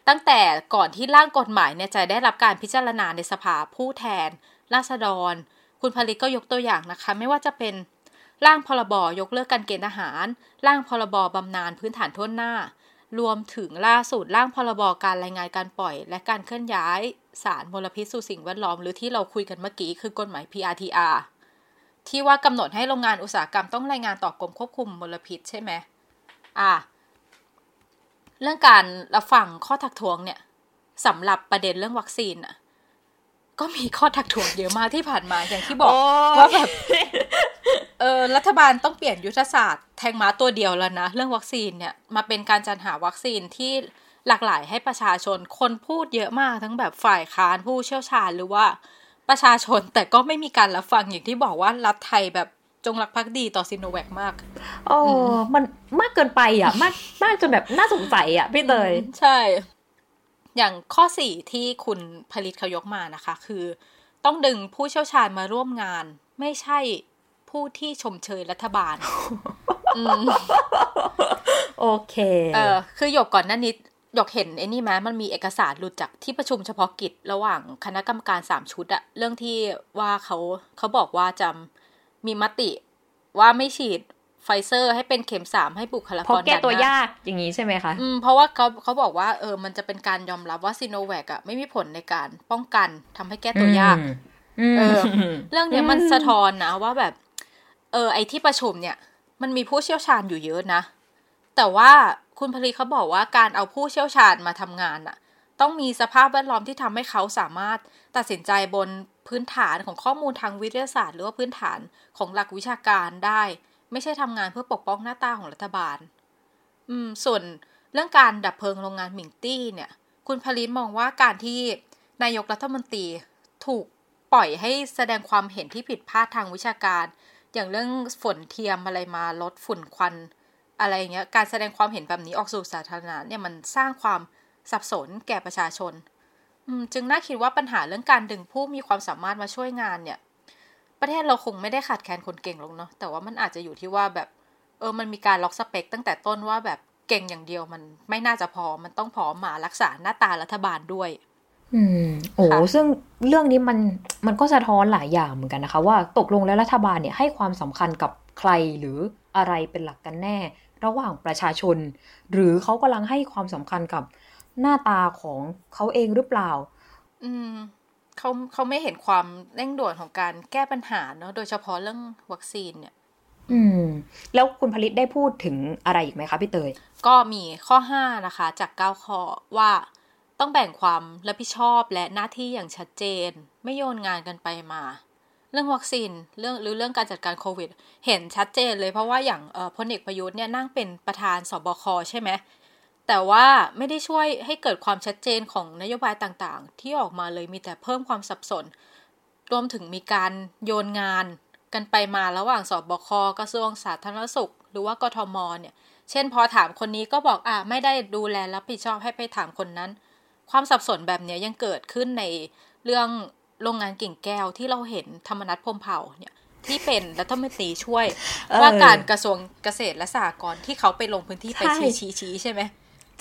ตั้งแต่ก่อนที่ร่างกฎหมายเนี่ยจะได้รับการพิจารณาในสภาผู้แทน ราษฎร คุณผลิตก็ยกตัวอย่างนะคะ ไม่ว่าจะเป็นร่างพรบยกเลิกการเกณฑ์ทหาร ร่างพรบบำนาญพื้นฐานทั่วหน้า รวมถึงล่าสุดร่างพรบการรายงานการปล่อย และการเคลื่อนย้ายสารมลพิษสู่สิ่งแวดล้อม หรือที่เราคุยกันเมื่อกี้คือกฎหมาย PRTR ที่ว่ากำหนดให้โรงงานอุตสาหกรรมต้องรายงานต่อกรมควบคุมมลพิษใช่ไหมอ่า เรื่องการรับฟังข้อทักท้วงเนี่ยสำหรับประเด็นเรื่องวัคซีนอะก็มีข้อทักท้วงเยอะมากที่ผ่านมาอย่างที่บอกว่าแบบเออรัฐบาลต้องเปลี่ยนยุทธศาสตร์แทงม้าตัวเดียวแล้วนะ เรื่องวัคซีนเนี่ยมาเป็นการจัดหาวัคซีนที่หลากหลายให้ประชาชนคนพูดเยอะมากทั้งแบบฝ่ายค้านผู้เชี่ยวชาญหรือว่า ประชาชนแต่ก็ไม่มีการรับฟังอย่างที่บอกว่ารัฐไทยแบบจงรักภักดีต่อซิโนแวคมากโอ้มันมากเกินไปอะ มากมากจนแบบน่าสงสัยอะพี่เตยใช่ อย่างข้อสี่ที่คุณผลิตเขายกมานะคะ คือ ต้องดึงผู้เชี่ยวชาญมาร่วมงาน ไม่ใช่ผู้ที่ชมเชยรัฐบาลโอเค เออคือหยกก่อนหน้านี้ หยกเห็นไอ้นี่ไหมมันมีเอกสารหลุดจากที่ประชุมเฉพาะกิจระหว่างคณะกรรมการสามชุดอะเรื่องที่ว่าเขาเขาบอกว่าจะมีมติว่าไม่ฉีดไฟเซอร์ให้เป็นเข็มสามให้บุคลากรเพราะแก้ตัด่นหน้วยากอย่างนี้ใช่ไหมคะอืมเพราะว่าเขาเขาบอกว่าเออมันจะเป็นการยอมรับว่าซีโนแวคอะไม่มีผลในการป้องกันทำให้แก้ตัวยากเออเรื่องเนี้ยมันสะท้อนนะว่าแบบ เออ ไอที่ประชุมเนี่ย มันมีผู้เชี่ยวชาญอยู่เยอะนะ แต่ว่า คุณผลิตเขาบอกว่าการเอาผู้เชี่ยวชาญมาทำงานอะต้องมีสภาพแวดล้อมที่ทำให้เขาสามารถตัดสินใจบนพื้นฐานของข้อมูลทางวิทยาศาสตร์ หรือว่าพื้นฐานของหลักวิชาการได้ ไม่ใช่ทำงานเพื่อปกป้องหน้าตาของรัฐบาล อืม ส่วนเรื่องการดับเพลิงโรงงานหมิงตี้เนี่ย คุณผลิตมองว่าการที่นายกรัฐมนตรีถูกปล่อยให้แสดงความเห็นที่ผิดพลาดทางวิชาการ อย่างเรื่องฝนเทียมอะไรมาลดฝุ่นควัน อะไรเงี้ยการแสดงความเห็นแบบนี้ออกสู่สาธารณะเนี่ยมันสร้างความสับสนแก่ประชาชนอืมจึงน่าคิดว่าปัญหาเรื่องการดึงผู้มีความสามารถมาช่วยงานเนี่ย ประเทศเราคงไม่ได้ขาดแคลนคนเก่งหรอกเนาะแต่ว่ามันอาจจะอยู่ที่ว่าแบบ เออมันมีการล็อกสเปค ตั้งแต่ต้นว่าแบบเก่งอย่างเดียวมันไม่น่าจะพอมันต้องพร้อมมารักษาหน้าตารัฐบาลด้วย อืมโอ้ค่ะซึ่งเรื่องนี้มันมันก็สะท้อนหลายอย่างเหมือนกันนะคะ ว่าตกลงแล้วรัฐบาลเนี่ยให้ความสำคัญกับใครหรืออะไรเป็นหลักกันแน่ ระหว่างประชาชน หรือเขากำลังให้ความสำคัญกับหน้าตาของเขาเองหรือเปล่า อืมเขาเขาไม่เห็นความเร่งด่วนของการแก้ปัญหาเนาะโดยเฉพาะเรื่องวัคซีนเนี่ย อืม แล้วคุณผลิตได้พูดถึงอะไรอีกไหมคะพี่เตย ก็มีข้อ5นะคะ จาก9ข้อว่าต้องแบ่งความรับผิดชอบและหน้าที่อย่างชัดเจน ไม่โยนงานกันไปมา เรื่องวัคซีนเรื่องหรือเรื่องการจัดการโควิด เห็นชัดเจนเลยเพราะว่าอย่างพลเอกประยุทธ์เนี่ยนั่งเป็นประธานสบคใช่ไหมแต่ว่าไม่ได้ช่วยให้เกิดความชัดเจนของนโยบายต่างๆ ที่ออกมาเลยมีแต่เพิ่มความสับสน รวมถึงมีการโยนงานกันไปมาระหว่างสบคกระทรวงสาธารณสุข หรือว่ากทมเนี่ย เช่นพอถามคนนี้ก็บอกอะไม่ได้ดูแลรับผิดชอบให้ไปถามคนนั้น ความสับสนแบบนี้ยังเกิดขึ้นในเรื่อง โรงงานกิ่งแก้วที่เราเห็นธรรมนัฐพมเผ่าเนี่ยที่เป็นรัฐมนตรีช่วย ว่าการกระทรวงเกษตรและสหกรณ์ที่เขาไปลงพื้นที่ไปชี้ชี้ใช่ไหม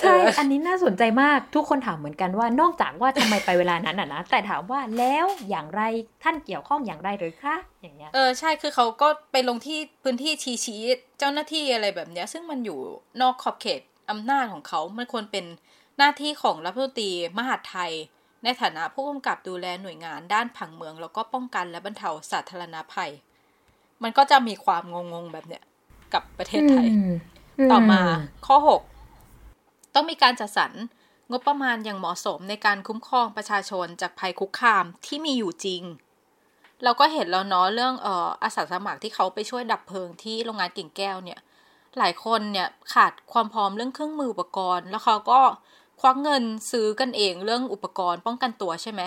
ใช่ อันนี้น่าสนใจมากทุกคนถามเหมือนกันว่านอกจากว่าทำไมไปเวลานั้นอะนะ แต่ถามว่าแล้วอย่างไรท่านเกี่ยวข้องอย่างไรหรือคะอย่างเงี้ย เออใช่คือเขาก็ไปลงที่พื้นที่ชี้ชี้เจ้าหน้าที่อะไรแบบเนี้ย ซึ่งมันอยู่นอกขอบเขตอำนาจของเขา มันควรเป็นหน้าที่ของรัฐมนตรีมหาดไทย ในฐานะผู้กำกับดูแลหน่วยงานด้านผังเมือง แล้วก็ป้องกันและบรรเทาสาธารณภัย มันก็จะมีความงงๆแบบเนี้ยกับประเทศไทย ต่อมาข้อหกต้องมีการจัดสรรงบประมาณอย่างเหมาะสมในการคุ้มครองประชาชนจากภัยคุกคามที่มีอยู่จริง เราก็เห็นแล้วเนาะเรื่องเอ่ออาสาสมัครที่เขาไปช่วยดับเพลิงที่โรงงานกิ่งแก้วเนี่ย หลายคนเนี่ยขาดความพร้อมเรื่องเครื่องมืออุปกรณ์ แล้วเขาก็ ควักเงินซื้อกันเองเรื่องอุปกรณ์ป้องกันตัวใช่ไหม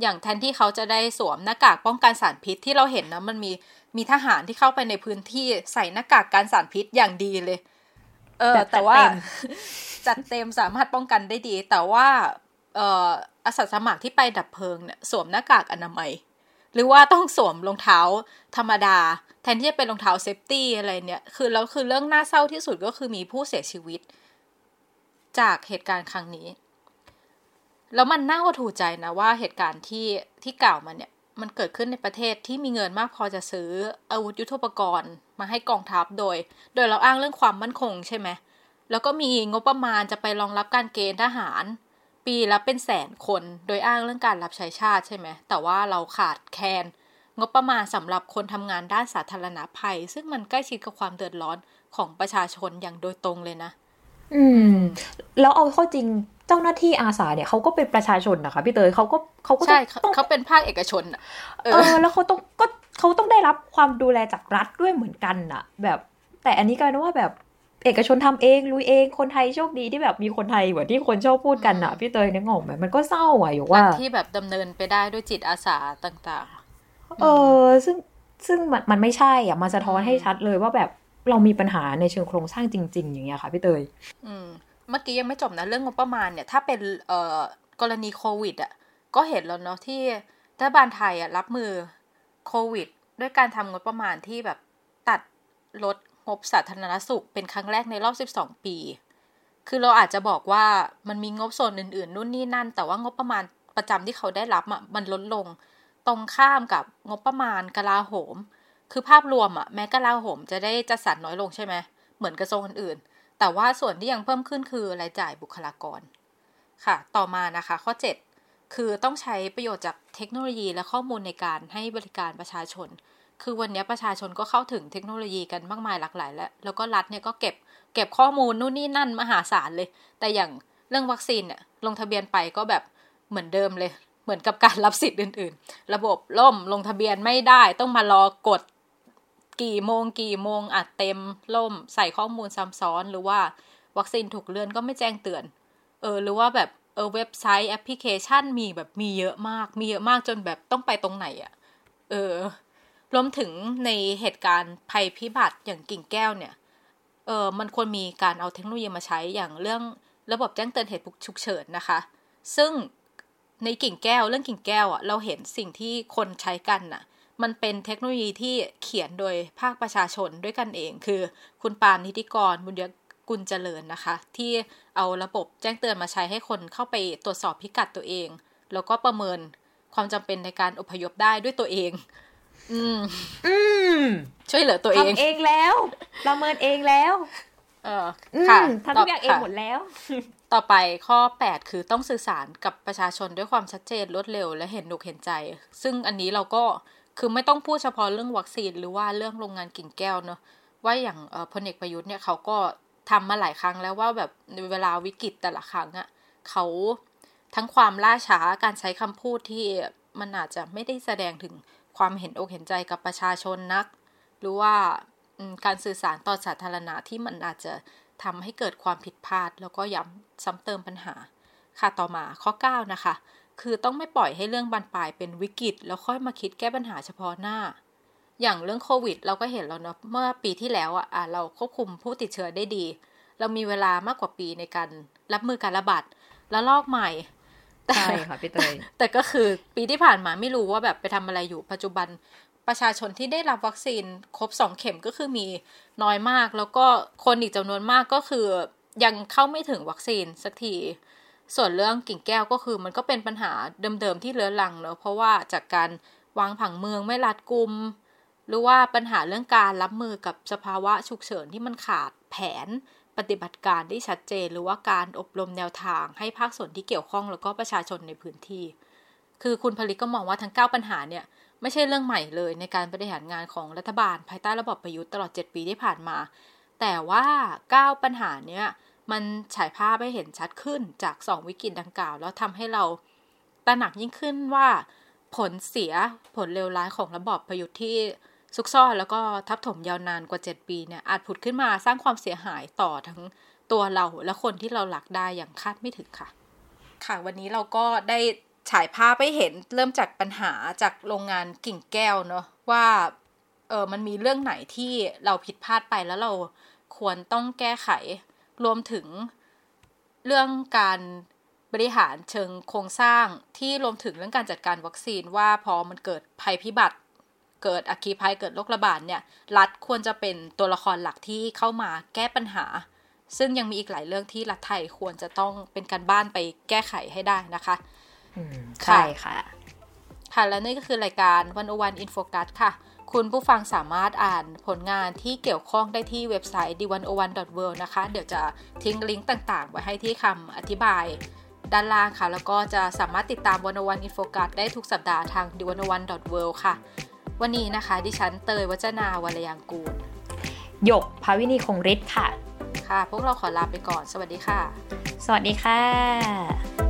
อย่างแทนที่เขาจะได้สวมหน้ากากป้องกันสารพิษที่เราเห็นนะมันมีมีทหารที่เข้าไปในพื้นที่ใส่หน้ากากการสารพิษอย่างดีเลย เออแต่ว่าจัดเต็มสามารถป้องกันได้ดี แต่ว่าเอ่ออาสาสมัครที่ไปดับเพลิงเนี่ยสวมหน้ากากอนามัย หรือว่าต้องสวมรองเท้าธรรมดา แทนที่จะเป็นรองเท้า safety อะไรเนี่ย คือแล้วคือเรื่องน่าเศร้าที่สุดก็คือมีผู้เสียชีวิต จากเหตุการณ์ครั้งนี้ แล้วมันน่าหดหูใจนะว่าเหตุการณ์ที่ที่กล่าวมาเนี่ย มันเกิดขึ้นในประเทศที่มีเงินมากพอจะซื้ออาวุธยุทโธปกรณ์ มาให้กองทัพโดย โดยเราอ้างเรื่องความมั่นคงใช่ไหมแล้วก็มีงบประมาณจะไปรองรับการเกณฑ์ทหาร ปีละเป็นแสนคน โดยอ้างเรื่องการรับใช้ชาติใช่ไหมแต่ว่าเราขาดแคลนงบประมาณสำหรับคนทำงานด้านสาธารณภัย ซึ่งมันใกล้ชิดกับความเดือดร้อนของประชาชนอย่างโดยตรงเลยนะ อืม แล้วเอาเข้าจริงเจ้าหน้าที่อาสาเนี่ยเขาก็เป็นประชาชนนะคะพี่เตยเขาก็เขาก็ใช่เขาเป็นภาคเอกชนอะเออ แล้วเขาต้องก็เขาต้องได้รับความดูแลจากรัฐด้วยเหมือนกันอะ แบบ แต่อันนี้กลายเป็นว่าแบบเอกชนทำเองลุยเองคนไทยโชคดีที่แบบมีคนไทยเหมือนที่คนชอบพูดกันอะพี่เตยนึกออกไหมมันก็เศร้าอะอยู่ว่าที่แบบดำเนินไปได้ด้วยจิตอาสาต่าง ๆ เออซึ่งซึ่งมันมันไม่ใช่อะมาสะท้อนให้ชัดเลยว่าแบบ เรามีปัญหาในเชิงโครงสร้างจริง ๆ อย่างเงี้ยค่ะพี่เตยอืมเมื่อกี้ยังไม่จบนะเรื่องงบประมาณเนี่ย ถ้าเป็นเอ่อกรณีโควิดอะก็เห็นแล้วเนาะที่รัฐบาลไทยอะรับมือโควิด ด้วยการทำงบประมาณที่แบบตัดลดงบสาธารณสุขเป็นครั้งแรกในรอบ 12 ปี คือเราอาจจะบอกว่ามันมีงบส่วนอื่น ๆ นู่นนี่นั่น แต่ว่างบประมาณประจำที่เขาได้รับอะมันลดลง ตรงข้ามกับงบประมาณกลาโหม คือภาพรวมอะแม้กระลาโหมจะได้จัดสรรน้อยลงใช่ไหมเหมือนกระทรวงอื่นๆ แต่ว่าส่วนที่ยังเพิ่มขึ้นคือรายจ่ายบุคลากร ค่ะ ต่อมานะคะ ข้อ 7 คือต้องใช้ประโยชน์จากเทคโนโลยีและข้อมูลในการให้บริการประชาชน คือวันนี้ประชาชนก็เข้าถึงเทคโนโลยีกันมากมายหลากหลาย แล้วแล้วก็รัฐเนี่ยก็เก็บเก็บข้อมูลนู่นนี่นั่นมหาศาลเลย แต่อย่างเรื่องวัคซีนเนี่ยลงทะเบียนไปก็แบบเหมือนเดิมเลย เหมือนกับการรับสิทธิ์อื่น ๆ ระบบล่มลงทะเบียนไม่ได้ต้องมารอกด กี่โมงกี่โมงอัดเต็มล่มใส่ข้อมูลซ้ำซ้อนหรือว่าวัคซีนถูกเลื่อนก็ไม่แจ้งเตือน เออ หรือว่าแบบเออเว็บไซต์แอปพลิเคชันมีแบบมีเยอะมาก มีเยอะมากจนแบบต้องไปตรงไหนอะ่ะ เออ รวมถึงในเหตุการณ์ภัยพิบัติอย่างกิ่งแก้วเนี่ย เออมันควรมีการเอาเทคโนโลยีมาใช้อย่างเรื่องระบบแจ้งเตือนเหตุฉุกเฉินนะคะ ซึ่งในกิ่งแก้วเรื่องกิ่งแก้วอะเราเห็นสิ่งที่คนใช้กันน่ะ มันเป็นเทคโนโลยีที่เขียนโดยภาคประชาชนด้วยกันเอง คือคุณปาล์มนิติกรบุญยกุลเจริญนะคะ ที่เอาระบบแจ้งเตือนมาใช้ให้คนเข้าไปตรวจสอบพิกัดตัวเอง แล้วก็ประเมินความจำเป็นในการอพยพได้ด้วยตัวเอง อืม อืม ช่วยเหลือตัวเองทำเองแล้ว ประเมินเองแล้ว เออค่ะทำทุกอย่างเองหมดแล้ว ต่อไปข้อแปดคือต้องสื่อสารกับประชาชนด้วยความชัดเจนรวดเร็วและเห็นหนุกเห็นใจ ซึ่งอันนี้เราก็ คือไม่ต้องพูดเฉพาะเรื่องวัคซีนหรือว่าเรื่องโรงงานกิ่งแก้วเนาะว่าอย่างพลเอกประยุทธ์เนี่ยเขาก็ทำมาหลายครั้งแล้วว่าแบบเวลาวิกฤตแต่ละครั้งอะ่ะเขาทั้งความล่าช้าการใช้คำพูดที่มันอาจจะไม่ได้แสดงถึงความเห็นอกเห็นใจกับประชาชนนัก หรือว่าการสื่อสารต่อสาธารณะที่มันอาจจะทำให้เกิดความผิดพลาด แล้วก็ย้ำซ้ำเติมปัญหาค่ะต่อมาข้อ 9 นะคะ คือต้องไม่ปล่อยให้เรื่องบานปลายเป็นวิกฤต แล้วค่อยมาคิดแก้ปัญหาเฉพาะหน้า อย่างเรื่องโควิด เราก็เห็นแล้วเนาะเมื่อปีที่แล้วอะเราควบคุมผู้ติดเชื้อได้ดี เรามีเวลามากกว่าปีในการรับมือการระบาดแล้วลอกใหม่ใช่ค่ะพี่เตยแต่ก็คือปีที่ผ่านมาไม่รู้ว่าแบบไปทำอะไรอยู่ปัจจุบันประชาชนที่ได้รับวัคซีนครบสองเข็มก็คือมีน้อยมาก แล้วก็คนอีกจำนวนมากก็คือยังเข้าไม่ถึงวัคซีนสักที ส่วนเรื่องกิ่งแก้วก็คือมันก็เป็นปัญหาเดิมๆที่เรื้อรังเนอะเพราะว่าจากการวางผังเมืองไม่รัดกุม หรือว่าปัญหาเรื่องการรับมือกับสภาวะฉุกเฉินที่มันขาดแผนปฏิบัติการที่ชัดเจน หรือว่าการอบรมแนวทางให้ภาคส่วนที่เกี่ยวข้องแล้วก็ประชาชนในพื้นที่ คือคุณผลิตก็มองว่าทั้ง 9 ปัญหาเนี่ยไม่ใช่เรื่องใหม่เลยในการบริหารงานของรัฐบาล ภายใต้ระบบประยุทธ์ตลอด 7 ปีที่ผ่านมา แต่ว่า 9 ปัญหาเนี้ย มันฉายภาพให้เห็นชัดขึ้นจาก 2 วิกฤตดังกล่าว แล้วทำให้เราตระหนักยิ่งขึ้นว่าผลเสียผลเลวร้ายของระบอบประยุทธ์ที่ซุกซ่อนแล้วก็ทับถมยาวนานกว่า 7 ปีเนี่ยอาจผุดขึ้นมาสร้างความเสียหายต่อทั้งตัวเราและคนที่เราหลักได้อย่างคาดไม่ถึงค่ะ ค่ะวันนี้เราก็ได้ฉายภาพให้เห็นเริ่มจากปัญหาจากโรงงานกิ่งแก้วเนาะว่าเออมันมีเรื่องไหนที่เราผิดพลาดไปแล้วเราควรต้องแก้ไข รวมถึงเรื่องการบริหารเชิงโครงสร้างที่รวมถึงเรื่องการจัดการวัคซีนว่าพอมันเกิดภัยพิบัติ เกิดอัคคีภัยเกิดโรคระบาดเนี่ย รัฐควรจะเป็นตัวละครหลักที่เข้ามาแก้ปัญหา ซึ่งยังมีอีกหลายเรื่องที่รัฐไทยควรจะต้องเป็นการบ้านไปแก้ไขให้ได้นะคะใช่ค่ะ ค่ะและนี่ก็คือรายการวันอวันอินโฟกัสค่ะ คุณผู้ฟังสามารถอ่านผลงานที่เกี่ยวข้องได้ที่เว็บไซต์ d 1 0 1 w o r l d นะคะ เดี๋ยวจะทิ้งลิงก์ต่างๆ ไว้ให้ที่คำอธิบายด้านล่างค่ะ แล้วก็จะสามารถติดตามวันอวันอินโฟกัสได้ทุกสัปดาห์ทาง d 1 0 1 w o r l d ค่ะ วันนี้นะคะ ดิฉันเตยวัจนาวรยังกูลหยกภาวินีคงฤทธิ์ค่ะ ค่ะ พวกเราขอลาไปก่อน สวัสดีค่ะ สวัสดีค่ะ